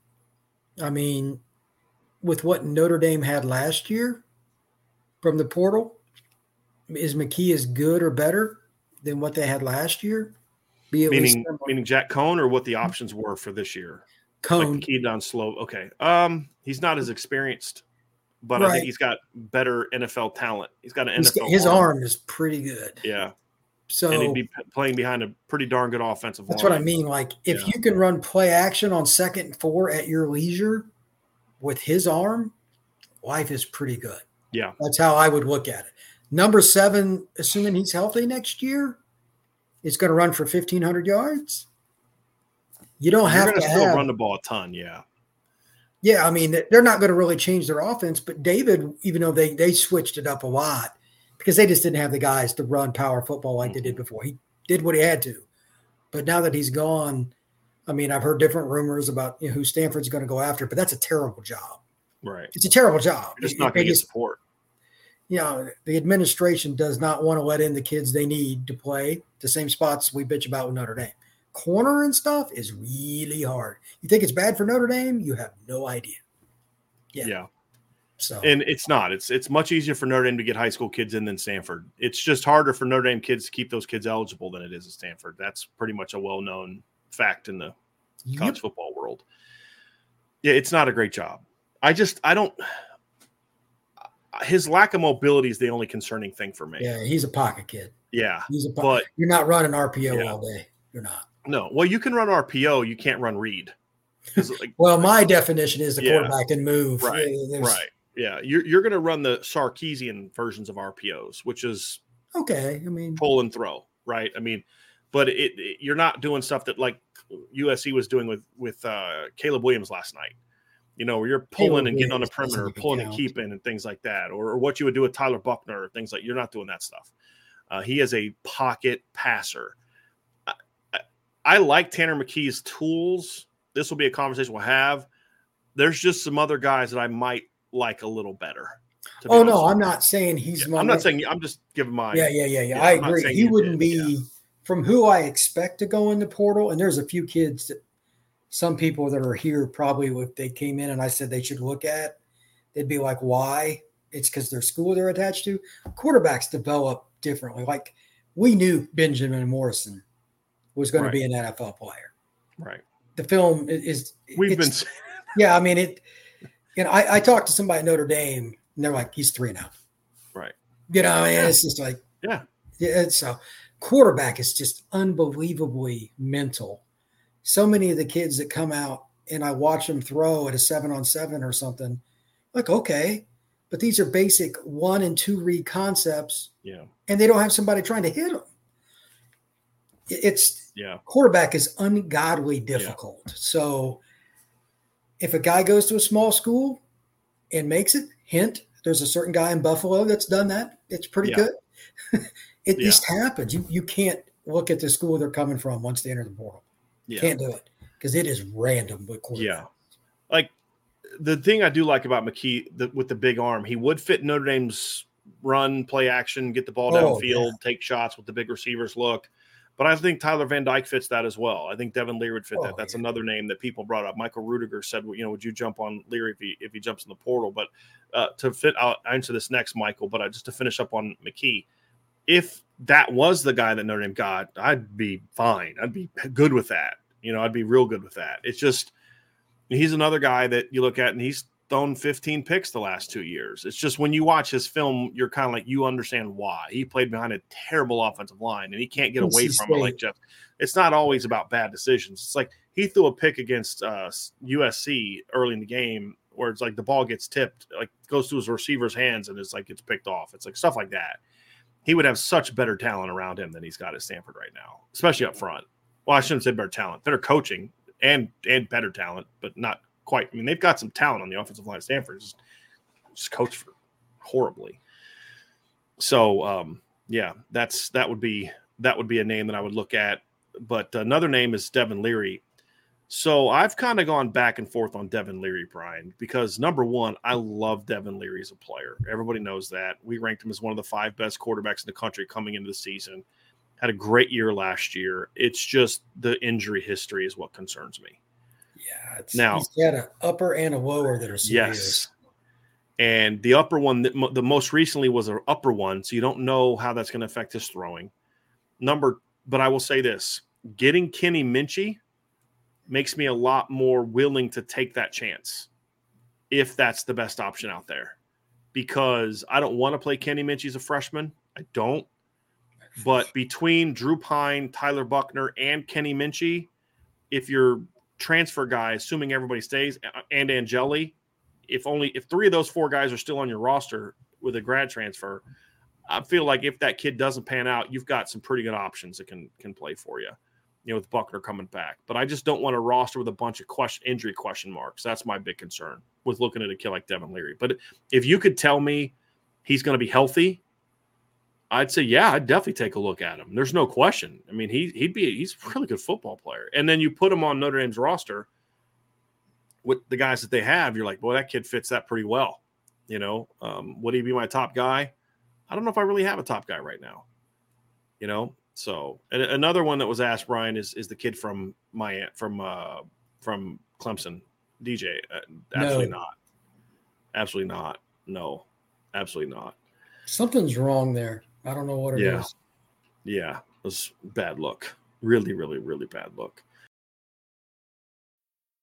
I mean, with what Notre Dame had last year from the portal, is McKee as good or better than what they had last year? Be Meaning, meaning Jack Coan or what the options were for this year? Coan. Like down slow. Okay. Um, he's not as experienced, but I think he's got better NFL talent. He's got an He's- NFL. his arm is pretty good. Yeah. So and he'd be playing behind a pretty darn good offensive That's line. what I mean. Like if Yeah. you can run play action on second and four at your leisure with his arm, life is pretty good. Yeah. That's how I would look at it. Number seven, assuming he's healthy next year, is going to run for fifteen hundred yards. You don't You're have to to still have, run the ball a ton. Yeah. yeah. I mean, they're not going to really change their offense, but David, even though they they switched it up a lot because they just didn't have the guys to run power football like they did Mm-hmm. before. He did what he had to, but now that he's gone, I mean, I've heard different rumors about you know, who Stanford's going to go after, but that's a terrible job. Right. It's a terrible job. You're just not going to get support. you know, the administration does not want to let in the kids they need to play the same spots we bitch about with Notre Dame. Corner and stuff is really hard. You think it's bad for Notre Dame? You have no idea. Yeah. Yeah. So And it's not. It's it's much easier for Notre Dame to get high school kids in than Stanford. It's just harder for Notre Dame kids to keep those kids eligible than it is at Stanford. That's pretty much a well known fact in the college football world. Yeah, it's not a great job. I just I don't. His lack of mobility is the only concerning thing for me. Yeah, he's a pocket kid. Yeah, He's a po- but you're not running RPO Yeah. all day. You're not. no. Well, you can run RPO, you can't run read. Like, Well, my definition is the Yeah. quarterback can move. Right, Yeah, there's- right. Yeah, you're you're going to run the Sarkisian versions of RPOs, which is Okay. I mean, pull and throw, right? I mean, but it, it- you're not doing stuff that like USC was doing with with uh, Caleb Williams last night. You know, where you're pulling and getting on the perimeter, pulling and keeping, and things like that, or, or what you would do with Tyler Buchner, or things like you're not doing that stuff. Uh, he is a pocket passer. I, I, I like Tanner McKee's tools. This will be a conversation we'll have. There's just some other guys that I might like a little better. be oh no, I'm not saying he's Yeah, my. I'm not saying I'm just giving my Yeah, yeah, yeah, yeah. Yeah, I I'm agree. He wouldn't did, be from who I expect to go in the portal. And there's a few kids that some people that are here probably if they came in and I said they should look at, they'd be like, why? It's because their school they're attached to. Quarterbacks develop differently. Like we knew Benjamin Morrison was going Right. to be an NFL player. right. The film is We've been yeah. I mean it. You know, I, I talked to somebody at Notre Dame and they're like, he's three now. right. You know, Yeah. it's just like Yeah. yeah, so quarterback is just unbelievably mental. So many of the kids that come out and I watch them throw at a seven on seven or something, like, okay, but these are basic one and two read concepts, Yeah. and they don't have somebody trying to hit them. It's Yeah. quarterback is ungodly difficult. So if a guy goes to a small school and makes it, hint, there's a certain guy in Buffalo that's done that. It's pretty Yeah. good. it Yeah. just happens. You you can't look at the school they're coming from once they enter the portal. Yeah. Can't do it because it is random But. Yeah. Like the thing I do like about McKee the, with the big arm, he would fit Notre Dame's run, play action, get the ball Oh, downfield, take shots with the big receivers look. But I think Tyler Van Dyke fits that as well. I think Devin Leary would fit that. Oh, That's yeah. another name that people brought up. Michael Rudiger said, well, you know, would you jump on Leary if he if he jumps in the portal? But uh, to fit, I'll answer this next, Michael. But I, just to finish up on McKee, if that was the guy that Notre Dame got, I'd be fine. I'd be good with that. You know, I'd be real good with that. It's just he's another guy that you look at and he's thrown 15 picks the last two years. It's just when you watch his film, you're kind of like you understand why he played behind a terrible offensive line and he can't get away from it. Like Jeff, it's not always about bad decisions. It's like he threw a pick against uh, USC early in the game where it's like the ball gets tipped, like goes to his receiver's hands and it's like it's picked off. It's like stuff like that. He would have such better talent around him than he's got at Stanford right now, especially up front. Well, I shouldn't say better talent, better coaching and and better talent, but not quite. I mean, they've got some talent on the offensive line at Stanford, just, just coached for horribly. So, um, yeah, that's that would be that would be a name that I would look at. But another name is Devin Leary. So I've kind of gone back and forth on Devin Leary, Brian, because number one, I love Devin Leary as a player. Everybody knows that. We ranked him as one of the five best quarterbacks in the country coming into the season. Had a great year last year. It's just the injury history is what concerns me. Yeah. It's, Now- he's got an upper and a lower that are severe. Yes. And the upper one, the most recently was an upper one, so you don't know how that's going to affect his throwing. Number, but I will say this: getting Kenny Minchey makes me a lot more willing to take that chance if that's the best option out there. Because I don't want to play Kenny Minchey as a freshman. I don't. But between Drew Pyne, Tyler Buchner, and Kenny Minchey, if your transfer guy, assuming everybody stays, and Angeli, if only if three of those four guys are still on your roster with a grad transfer, I feel like if that kid doesn't pan out, you've got some pretty good options that can can play for you. You know, with Buchner coming back, but I just don't want a roster with a bunch of question injury question marks. That's my big concern with looking at a kid like Devin Leary. But if you could tell me he's going to be healthy, I'd say yeah, I'd definitely take a look at him. There's no question. I mean, he he'd be he's a really good football player. And then you put him on Notre Dame's roster with the guys that they have, you're like, boy, that kid fits that pretty well. You know, um, would he be my top guy? I don't know if I really have a top guy right now. You know, so and another one that was asked, Brian, is is the kid from my from uh from Clemson, DJ. Uh, absolutely No. not. Absolutely not. No, absolutely not. Something's wrong there. I don't know what it is. Yeah. Yeah, it was bad look. Really, really, really bad look.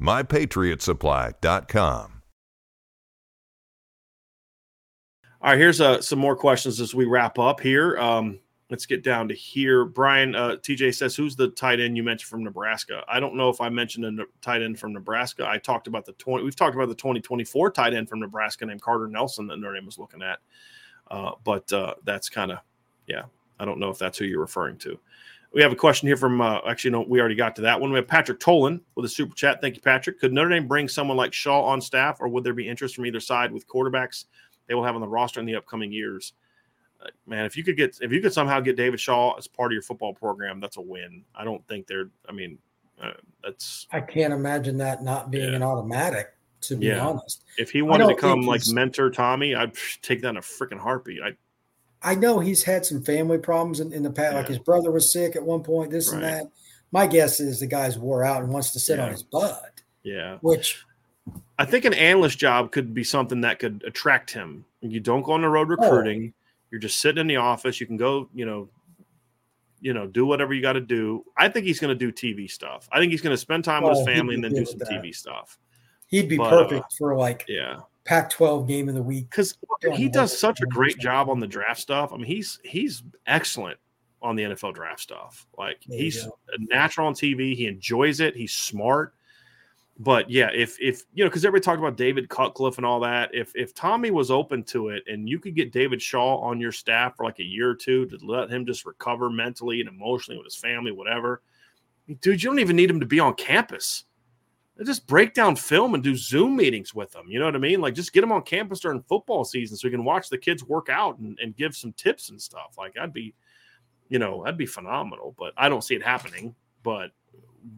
mypatriotsupply.com. All right, here's uh, some more questions as we wrap up here. Um, let's get down to here. Brian, uh, TJ says, Who's the tight end you mentioned from Nebraska? I don't know if I mentioned a tight end from Nebraska. I talked about the 20, we've talked about the 2024 tight end from Nebraska named Carter Nelson that Notre Dame was looking at. Uh, but uh, that's kind of, yeah, I don't know if that's who you're referring to. We have a question here from uh, actually, no, we already got to that one. We have Patrick Tolan with a super chat. Thank you, Patrick. Could Notre Dame bring someone like Shaw on staff, or would there be interest from either side with quarterbacks they will have on the roster in the upcoming years? Uh, man, if you could get if you could somehow get David Shaw as part of your football program, that's a win. I don't think they're. I mean, uh, that's. I can't imagine that not being yeah. an automatic. To be yeah. honest, if he wanted to come like mentor Tommy, I'd take that in a freaking heartbeat. I I know he's had some family problems in, in the past. Yeah. Like his brother was sick at one point, this right. and that. My guess is the guy's wore out and wants to sit yeah. on his butt. Yeah. Which I think an analyst job could be something that could attract him. You don't go on the road oh. recruiting. Oh. You're just sitting in the office. You can go, you know, you know, do whatever you got to do. I think he's going to do TV stuff. I think he's going to spend time oh, with his oh, family and then do some TV stuff. He'd be but, perfect uh, for like yeah Pac-12 game of the week because he does such a great job on the draft stuff. I mean, he's he's excellent on the NFL draft stuff. Like he's natural on TV. He enjoys it. He's smart. But yeah, if if you know, because everybody talked about David Cutcliffe and all that. If if Tommy was open to it, and you could get David Shaw on your staff for like a year or two to let him just recover mentally and emotionally with his family, whatever, dude, you don't even need him to be on campus just break down film and do Zoom meetings with them. You know what I mean? Like just get them on campus during football season so you can watch the kids work out and, and give some tips and stuff. Like I'd be, you know, that'd be phenomenal. But I don't see it happening. But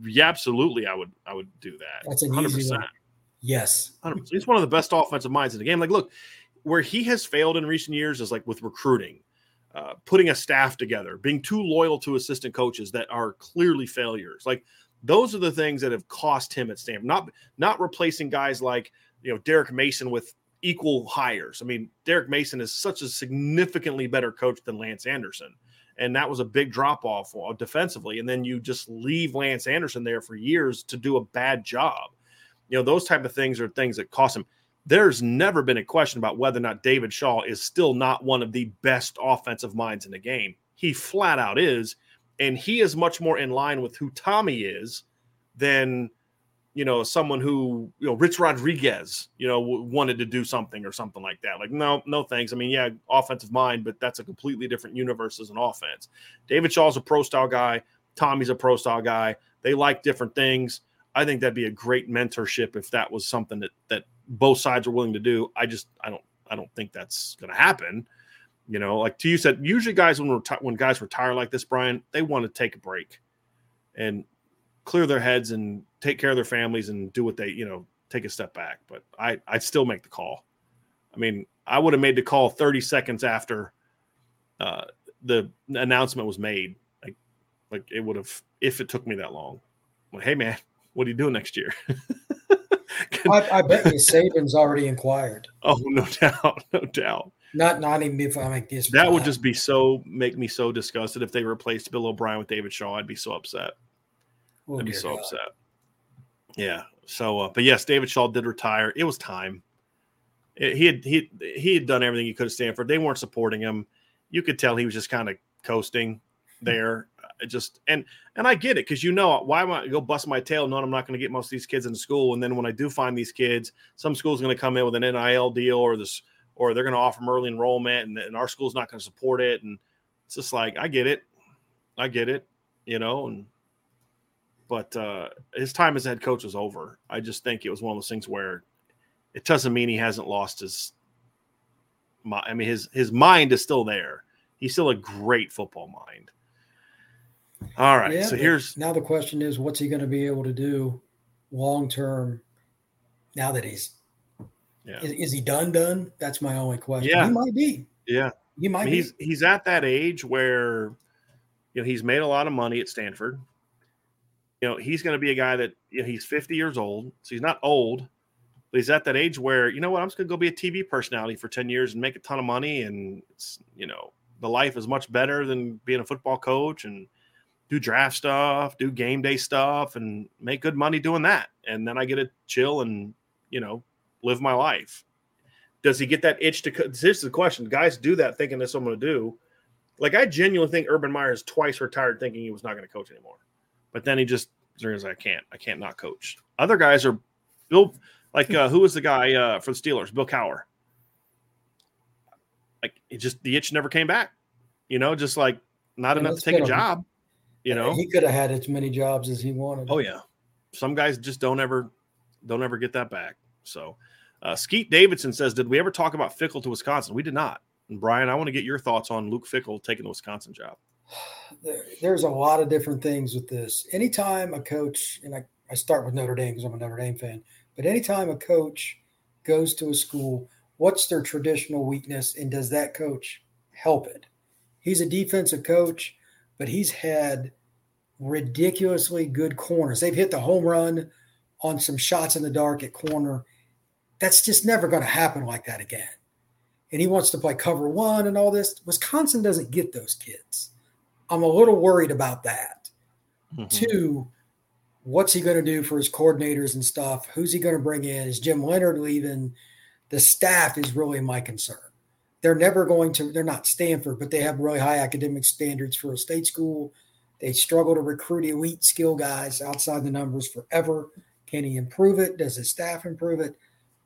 yeah, absolutely, I would I would do that. That's an 100%. Yes, 100%. he's one of the best offensive minds in the game. Like, look, where he has failed in recent years is like with recruiting. Uh, putting a staff together, being too loyal to assistant coaches that are clearly failures. Like those are the things that have cost him at Stanford. Not not replacing guys like you know Derek Mason with equal hires. I mean, Derek Mason is such a significantly better coach than Lance Anderson. And that was a big drop off uh, defensively. And then you just leave Lance Anderson there for years to do a bad job. You know, those type of things are things that cost him. There's never been a question about whether or not David Shaw is still not one of the best offensive minds in the game. He flat out is and he is much more in line with who Tommy is than you know someone who you know Rich Rodriguez you know wanted to do something or something like that. Like no, no thanks. I mean, yeah, offensive mind, but that's a completely different universe as an offense. David Shaw's a pro style guy. Tommy's a pro style guy. They like different things. I think that'd be a great mentorship if that was something that that both sides are willing to do. I just I don't I don't think that's going to happen. You know, like to you said, usually guys when reti- when guys retire like this, Brian, they want to take a break and clear their heads and take care of their families and do what they, you know, take a step back. But I I'd still make the call. I mean, I would have made the call 30 seconds after uh, the announcement was made. Like, like it would have if it took me that long. Like, hey man, what are you doing next year? I, I bet you Saban's already inquired. Oh, no doubt, no doubt. Not not even if I make this. That would just be so make me so disgusted if they replaced Bill O'Brien with David Shaw. I'd be so upset. Oh, I'd be so God. upset. Yeah. So, uh, but yes, David Shaw did retire. It was time. It- he had he he had done everything he could at Stanford. They weren't supporting him. You could tell he was just kind of coasting there. Uh, Just and and I get it because you know why am I go bust my tail knowing I'm not going to get most of these kids into school, and then when I do find these kids, some school's going to come in with an NIL deal or this or they're going to offer them early enrollment, and, and our school's not going to support it, and it's just like I get it, I get it, you know, and but uh, his time as head coach was over. I just think it was one of those things where it doesn't mean he hasn't lost his. I mean, his his mind is still there. He's still a great football mind. All right, Yeah, so here's now the question is, what's he going to be able to do long term? Now that he's yeah, is, is he done? Done? That's my only question. Yeah. he might be. yeah. He I might mean, be. he's he's at that age where you know he's made a lot of money at Stanford. You know, he's going to be a guy that you know he's 50 years old, so he's not old, but he's at that age where you know what I'm just going to go be a TV personality for 10 years and make a ton of money, and it's you know the life is much better than being a football coach and do draft stuff, do game day stuff, and make good money doing that, and then I get to chill and you know live my life. Does he get that itch to? This is the question. Guys do that thinking that's what I'm going to do. Like I genuinely think Urban Meyer is twice retired thinking he was not going to coach anymore, but then he just says, "I can't. I can't not coach." Other guys are Bill. Like uh, who was the guy uh, for the Steelers? Bill Cowher. Like it just the itch never came back. You know, just like not And enough to take a job. You know. he could have had as many jobs as he wanted. Oh yeah, some guys just don't ever don't ever get that back. So, uh, Skeet Davidson says, "Did we ever talk about Fickell to Wisconsin? We did not." And Brian, I want to get your thoughts on Luke Fickell taking the Wisconsin job. there- there's a lot of different things with this. Anytime a coach, and I, I start with Notre Dame because I'm a Notre Dame fan, but anytime a coach goes to a school, what's their traditional weakness and does that coach help it? He's a defensive coach, but he's had ridiculously good corners. They've hit the home run on some shots in the dark at corner. That's just never going to happen like that again. And he wants to play cover one and all this. Wisconsin doesn't get those kids. I'm a little worried about that. Mhm. Two, what's he going to do for his coordinators and stuff? Who's he going to bring in? Is Jim Leonhard leaving? The staff is really my concern. They're never going to, they're not Stanford, but they have really high academic standards for a state school. They struggle to recruit elite skill guys outside the numbers forever. Can he improve it? Does his staff improve it?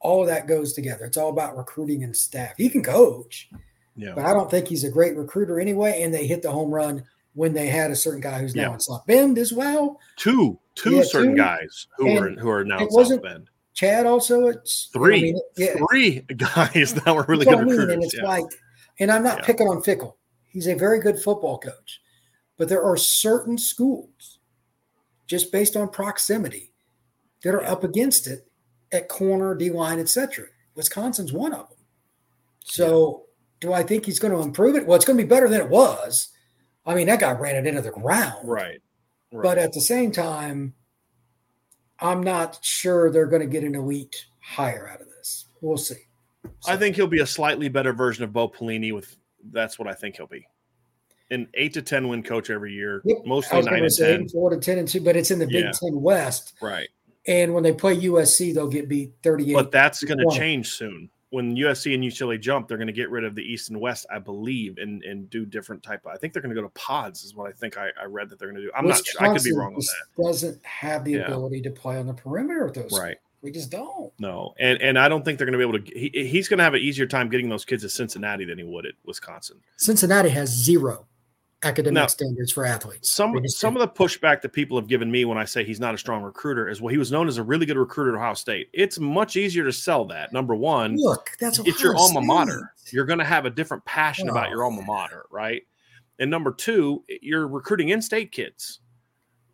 All of that goes together. It's all about recruiting and staff. He can coach, Yeah, but I don't think he's a great recruiter anyway. And they hit the home run when they had a certain guy who's now Yeah. in South Bend as well. two two Yeah, certain two. guys who are who are now in South wasn't- Bend. Chad also it's Three, I mean, yeah, three guys that were really good I mean. recruiters. And it's like, and I'm not picking on Fickell. He's a very good football coach, but there are certain schools, just based on proximity, that are up against it at corner, D line, etc. Wisconsin's one of them. So, do I think he's going to improve it? Well, it's going to be better than it was. I mean, that guy ran it into the ground, right, right. But at the same time, I'm not sure they're going to get an elite hire out of this. We'll see. I think he'll be a slightly better version of Bo Pelini. With that's what I think he'll be. An eight to ten win coach every year, Yep. I mostly was nine say ten. four to ten and two, but it's in the Big Yeah. Ten West. Right. And when they play USC, they'll get beat 38. But that's going to change soon. When USC and UCLA jump, they're going to get rid of the East and West, I believe, and and do different type. Of, I think they're going to go to pods, is what I think I, I read that they're going to do. I'm not sure. I could be Wisconsin wrong on that. Doesn't have the Yeah. ability to play on the perimeter with those. Right. We just don't. No, and and I don't think they're going to be able to. He, he's going to have an easier time getting those kids to Cincinnati than he would at Wisconsin. Cincinnati has zero academic Now, standards for athletes. Some some do. of the pushback that people have given me when I say he's not a strong recruiter is well, he was known as a really good recruiter at Ohio State. It's much easier to sell that. Number one, look. That's it's your Ohio alma mater. You're going to have a different passion about oh. your Oh, alma mater, right? And number two, you're recruiting in-state kids.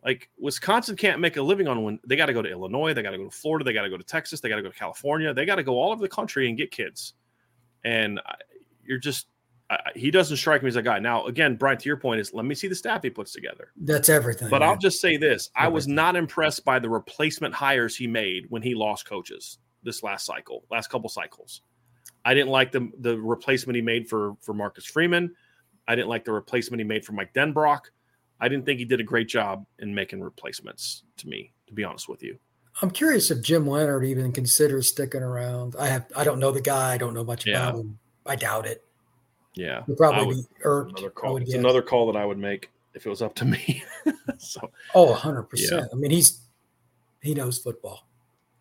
Like Wisconsin can't make a living on when they got to go to Illinois, they got to go to Florida, they got to go to Texas, they got to go to California, they got to go all over the country and get kids. And uh, you're just, I, he doesn't strike me as a guy. Now, again, Brian, to your point is let me see the staff he puts together. That's everything. But man. I'll just say this: I was not impressed by the replacement hires he made when he lost coaches this last cycle, last couple cycles. I didn't like the the replacement he made for for Marcus Freeman. I didn't like the replacement he made for Mike Denbrock. I didn't think he did a great job in making replacements. To me, to be honest with you, I'm curious if Jim Leonhard even considers sticking around. I have I don't know the guy. I don't know much Yeah. about him. I doubt it. Yeah, He'll probably would- be irked. another call. It's another call that I would make if it was up to me. so, Oh, 100 percent. I mean, he's he knows football.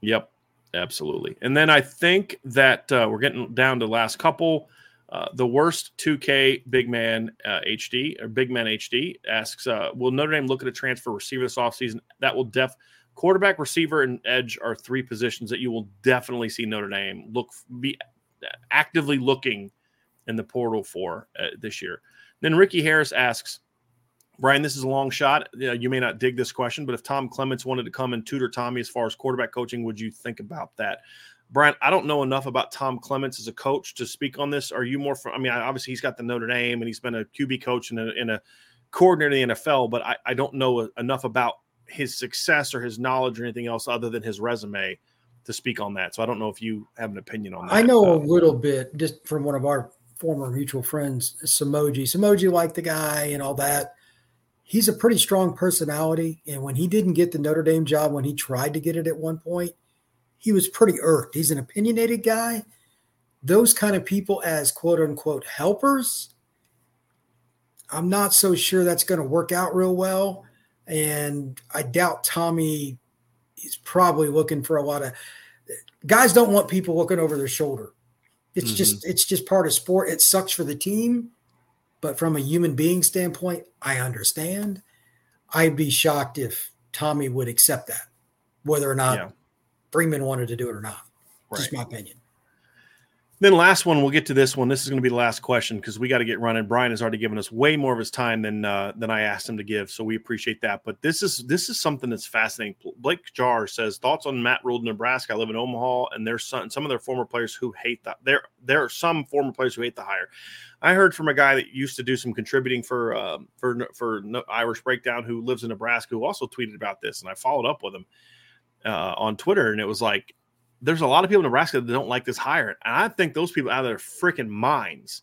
Yep, absolutely. And then I think that uh, we're getting down to the last couple. Uh, the worst 2K big man uh, HD or big man HD asks, uh, will Notre Dame look at a transfer receiver this offseason? That will def quarterback, receiver, and edge are three positions that you will definitely see Notre Dame look be actively looking in the portal for uh, this year. Then Ricky Harris asks, Brian, this is a long shot. Uh, you may not dig this question, but if Tom Clements wanted to come and tutor Tommy as far as quarterback coaching, would you think about that? Brian, I don't know enough about Tom Clements as a coach to speak on this. Are you more from? I mean, obviously he's got the Notre Dame and he's been a QB coach and a, and a coordinator in the NFL, but I, I don't know enough about his success or his knowledge or anything else other than his resume to speak on that. So I don't know if you have an opinion on that. I know a Uh, little bit just from one of our former mutual friends, Samoji. Samoji liked the guy and all that. He's a pretty strong personality. And when he didn't get the Notre Dame job, when he tried to get it at one point, he was pretty irked. He's an opinionated guy. Those kind of people, as quote unquote helpers, I'm not so sure that's going to work out real well. And I doubt Tommy is probably looking for a lot of guys don't want people looking over their shoulder. It's Mhm. just it's just part of sport. It sucks for the team, but from a human being standpoint, I understand. I'd be shocked if Tommy would accept that, whether or not Yeah. Freeman wanted to do it or not. Just my opinion. Then last one, we'll get to this one. This is going to be the last question because we got to get running. Brian has already given us way more of his time than uh, than I asked him to give, so we appreciate that. But this is this is something that's fascinating. Blake Jar says thoughts on Matt Rhule, Nebraska. I live in Omaha, and there's some some of their former players who hate that. There there are some former players who hate the hire. I heard from a guy that used to do some contributing for um, for for Irish Breakdown who lives in Nebraska who also tweeted about this, and I followed up with him uh, on Twitter, and it was like there's a lot of people in Nebraska that don't like this hire, and I think those people out of their freaking minds.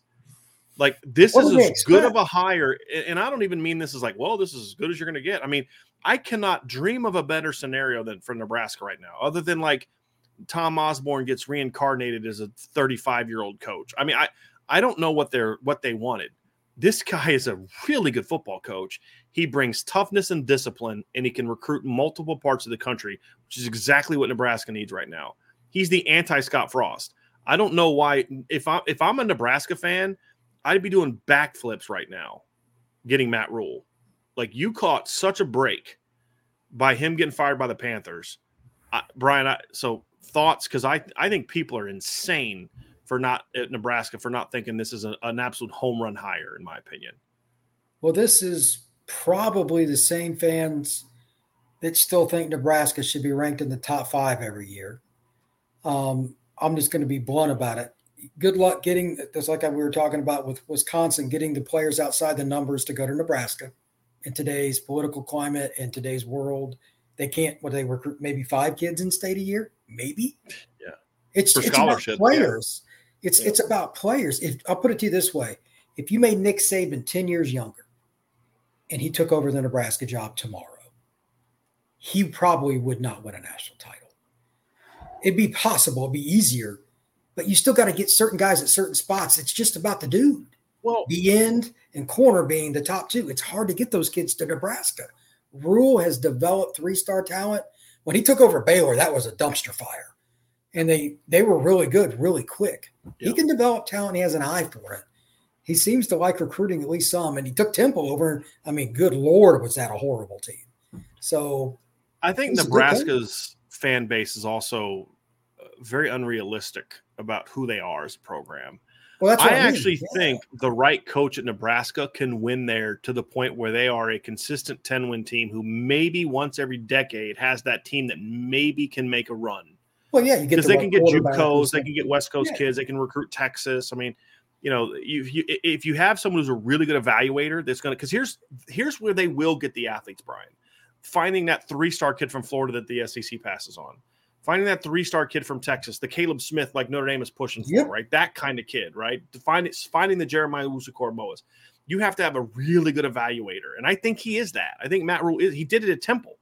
Like this What is as good of a hire, and- and I don't even mean this is like, well, this is as good as you're going to get. I mean, I cannot dream of a better scenario than for Nebraska right now, other than like Tom Osborne gets reincarnated as a 35 year old coach. I mean, I I don't know what they're what they wanted. This guy is a really good football coach. He brings toughness and discipline, and he can recruit multiple parts of the country, which is exactly what Nebraska needs right now. He's the anti Scott Frost. I don't know why. If I if I'm a Nebraska fan, I'd be doing backflips right now, getting Matt Rhule. Like you caught such a break by him getting fired by the Panthers, I, Brian. I, so thoughts because I I think people are insane for not at Nebraska for not thinking this is a, an absolute home run hire, in my opinion. Well, this is probably the same fans that still think Nebraska should be ranked in the top five every year. Um, I'm just going to be blunt about it. Good luck getting, just like we were talking about with Wisconsin, getting the players outside the numbers to go to Nebraska. In today's political climate, in today's world, they can't. What they recruit maybe five kids in state a year, maybe. Yeah. it's For it's about scholarship, yeah. players. It's Yeah. it's about players. If I'll put it to you this way: if you made Nick Saban ten years younger, and he took over the Nebraska job tomorrow, he probably would not win a national title. It'd be possible, it'd be easier, but you still got to get certain guys at certain spots. It's just about the dude. Well, The end and corner being the top two. It's hard to get those kids to Nebraska. Rhule has developed three-star talent. When he took over Baylor, that was a dumpster fire. And they they were really good, really quick. Yeah. He can develop talent, he has an eye for it. He seems to like recruiting at least some, and he took Temple over. I mean, good lord, was that a horrible team? So I think He's a good. Nebraska's fan base is also uh, very unrealistic about who they are as a program. well, that's I what I, mean. actually Yeah. think the right coach at Nebraska can win there to the point where they are a consistent 10 win team who maybe once every decade has that team that maybe can make a run. Well, yeah, Because the they can get JUCOs, they can get West Coast Yeah. kids, they can recruit Texas. I mean, you know, if you if you have someone who's a really good evaluator, that's going to because here's here's where they will get the athletes, Brian. Finding that three star kid from Florida that the SEC passes on, finding that three star kid from Texas, the Caleb Smith like Notre Dame is pushing for, yep. right? That kind of kid, right? To find it, finding the Jeremiah Owusu-Koramoahs. You have to have a really good evaluator, and I think he is that. I think Matt Rhule is. He did it at Temple.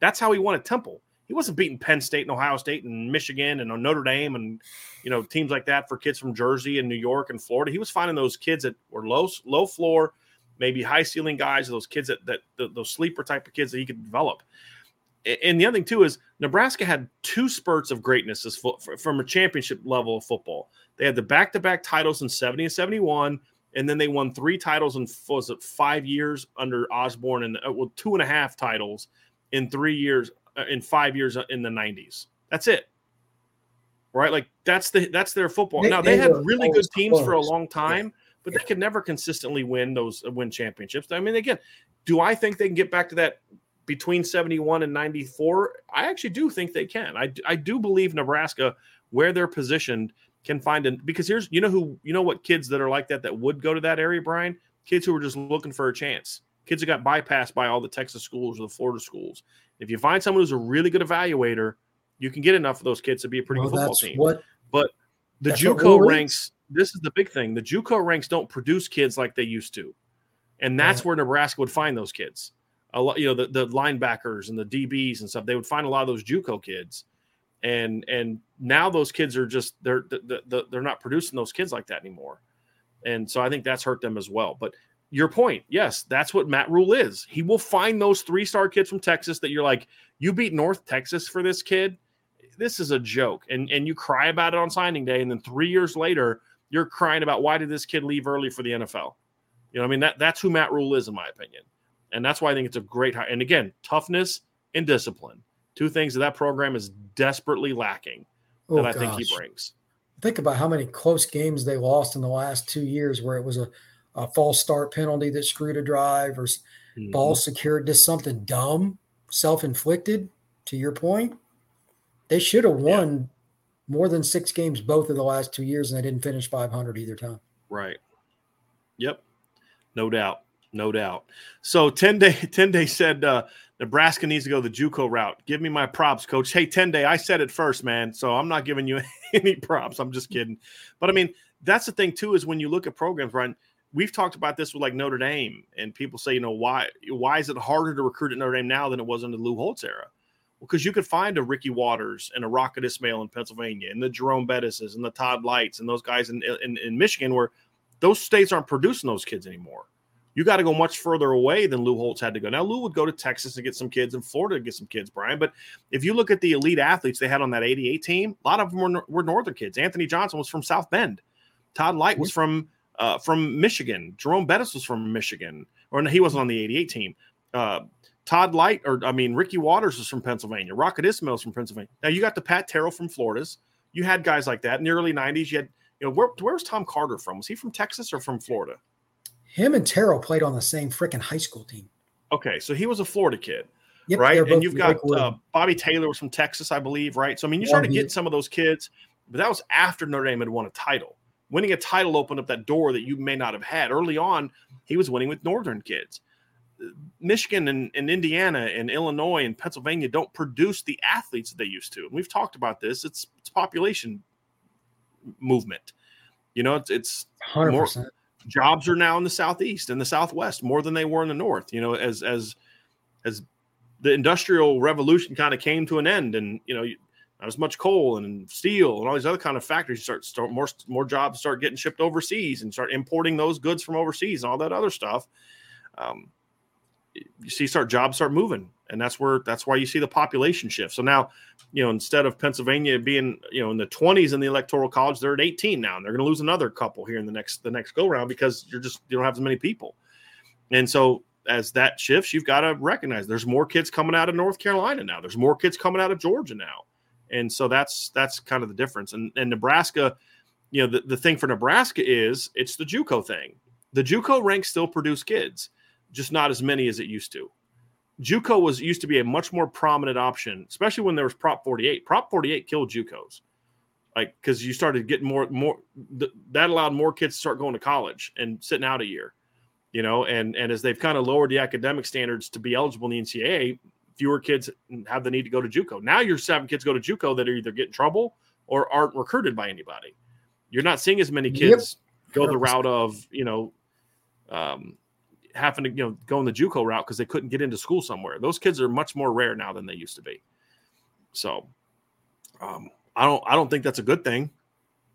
That's how he won at Temple he wasn't beating Penn State and Ohio State and Michigan and Notre Dame and you know teams like that for kids from Jersey and New York and Florida. He was finding those kids that were low low floor, maybe high ceiling guys, those kids that that those sleeper type of kids that he could develop. And the other thing too is Nebraska had two spurts of greatness as fo- from a championship level of football. They had the back to back titles in seventy and seventy one. And then they won three titles in was it five years under Osborne, and uh, well, two and a half titles in three years uh, in five years uh, in the 90s. That's it. Right? Like that's the that's their football. They, now they, they had really good teams close. for a long time, yeah. But they could never consistently win those uh, win championships. I mean, again, do I think they can get back to that between 71 and 94? I actually do think they can. I I do believe Nebraska where they're positioned can find it because here's you know who you know what kids that are like that that would go to that area, Brian? Kids who are just looking for a chance. Kids who got bypassed by all the Texas schools or the Florida schools. If you find someone who's a really good evaluator, you can get enough of those kids to be a pretty well, good football team. What, but the JUCO ranks. This is the big thing. The JUCO ranks don't produce kids like they used to, and that's where Nebraska would find those kids. A lot, you know, the, the linebackers and the DBs and stuff. They would find a lot of those JUCO kids, and and now those kids are just they're they're not producing those kids like that anymore, and so I think that's hurt them as well. But your point. Yes, that's what Matt Rhule is. He will find those three star kids from Texas that you're like, you beat North Texas for this kid. This is a joke. And and you cry about it on signing day. And then three years later, you're crying about why did this kid leave early for the NFL? You know, I mean, that that's who Matt Rhule is, in my opinion. And that's why I think it's a great hire. And again, toughness and discipline. Two things that that program is desperately lacking that oh, I gosh. think he brings. Think about how many close games they lost in the last two years where it was a a false start penalty that screwed a drive or mm-hmm. ball secured, just something dumb, self inflicted. To your point, they should have won. More than six games both of the last two years, and they didn't finish 500 either time. Right. Yep. No doubt. No doubt. So 10 day 10 day said uh, Nebraska needs to go the JUCO route. Give me my props, coach. Hey, 10 day, I said it first, man. So I'm not giving you any props. I'm just kidding. But I mean, that's the thing too, is when you look at programs, right? we've talked about this with like Notre Dame, and people say, you know, why why is it harder to recruit at Notre Dame now than it was in the Lou Holtz era? Because you could find a Ricky Watters and a Rocket Ismail in Pennsylvania, and the Jerome Bettises and the Todd Lyghts and those guys in, in, in Michigan, where those states aren't producing those kids anymore. You got to go much further away than Lou Holtz had to go. Now, Lou would go to Texas and get some kids, and Florida to get some kids, Brian. But if you look at the elite athletes they had on that 88 team, a lot of them were, were Northern kids. Anthony Johnson was from South Bend. Todd Lyght was from uh, from Michigan. Jerome Bettis was from Michigan, or no, he wasn't on the 88 team. Uh, Todd Lyght, or I mean, Ricky Watters is from Pennsylvania. Rocket Ismail's from Pennsylvania. Now you got the Pat Terrell from Florida's. You had guys like that in the early 90s. You had, you know, where, where's Tom Carter from? Was he from Texas or from Florida? Him and Terrell played on the same freaking high school team. Okay, so he was a Florida kid. Yep, right. And you've got uh, Bobby Taylor was from Texas, I believe, right? So I mean, you started getting some of those kids, but that was after Notre Dame had won a title winning a title opened up that door that you may not have had early on. He was winning with Northern kids. Michigan and, and, Indiana and Illinois and Pennsylvania don't produce the athletes that they used to. And we've talked about this. It's it's population movement. You know, it's it's 100%. more jobs are now in the southeast and the southwest more than they were in the north. You know, as as as the industrial revolution kind of came to an end, and you know, not as much coal and steel and all these other kind of factories. You start start more more jobs start getting shipped overseas and start importing those goods from overseas and all that other stuff. Um, you see, start jobs start moving, and that's where that's why you see the population shift. So now, you know, instead of Pennsylvania being you know in the 20s in the electoral college, they're at 18 now, and they're going to lose another couple here in the next the next go round because you're just you don't have as many people, and so as that shifts, you've got to recognize there's more kids coming out of North Carolina now. There's more kids coming out of Georgia now and so that's that's kind of the difference. And and Nebraska, you know, the, the thing for Nebraska is it's the JUCO thing. The JUCO ranks still produce kids, just not as many as it used to. JUCO was used to be a much more prominent option, especially when there was Prop 48. Prop 48 killed JUCOs. like because you started getting more more th- that allowed more kids to start going to college and sitting out a year you know and and as they've kind of lowered the academic standards to be eligible in the ncaa fewer kids have the need to go to juco now you're having kids go to juco that are either get in trouble or aren't recruited by anybody you're not seeing as many kids yep. go the route of you know um, having to you know go in the JUCO route because they couldn't get into school somewhere. Those kids are much more rare now than they used to be. So, um, I don't I don't think that's a good thing.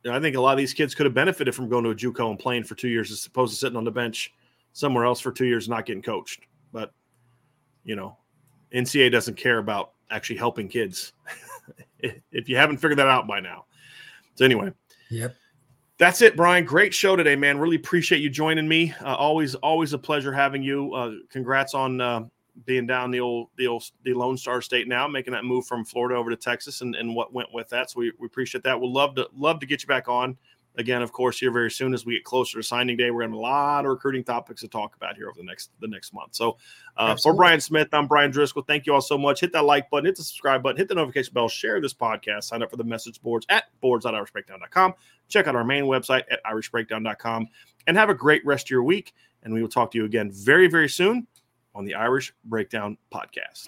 I think a lot of these kids could have benefited from going to a JUCO and playing for two years as opposed to sitting on the bench somewhere else for two years not getting coached. But you know, NCA doesn't care about actually helping kids. if you haven't figured that out by now. So anyway, yep. That's it, Brian. Great show today, man. Really appreciate you joining me. Uh, always, always a pleasure having you. Uh, congrats on uh, being down the old, the old, the Lone Star State now, making that move from Florida over to Texas, and, and what went with that. So we, we appreciate that. We'll love to love to get you back on again, of course, here very soon as we get closer to signing day. We're going to have a lot of recruiting topics to talk about here over the next the next month. So, uh, for Brian Smith, I'm Brian Driscoll. Thank you all so much. Hit that like button, hit the subscribe button, hit the notification bell, share this podcast, sign up for the message boards at boards.irishbreakdown.com. Check out our main website at irishbreakdown.com, and have a great rest of your week. And we will talk to you again very, very soon on the Irish Breakdown podcast.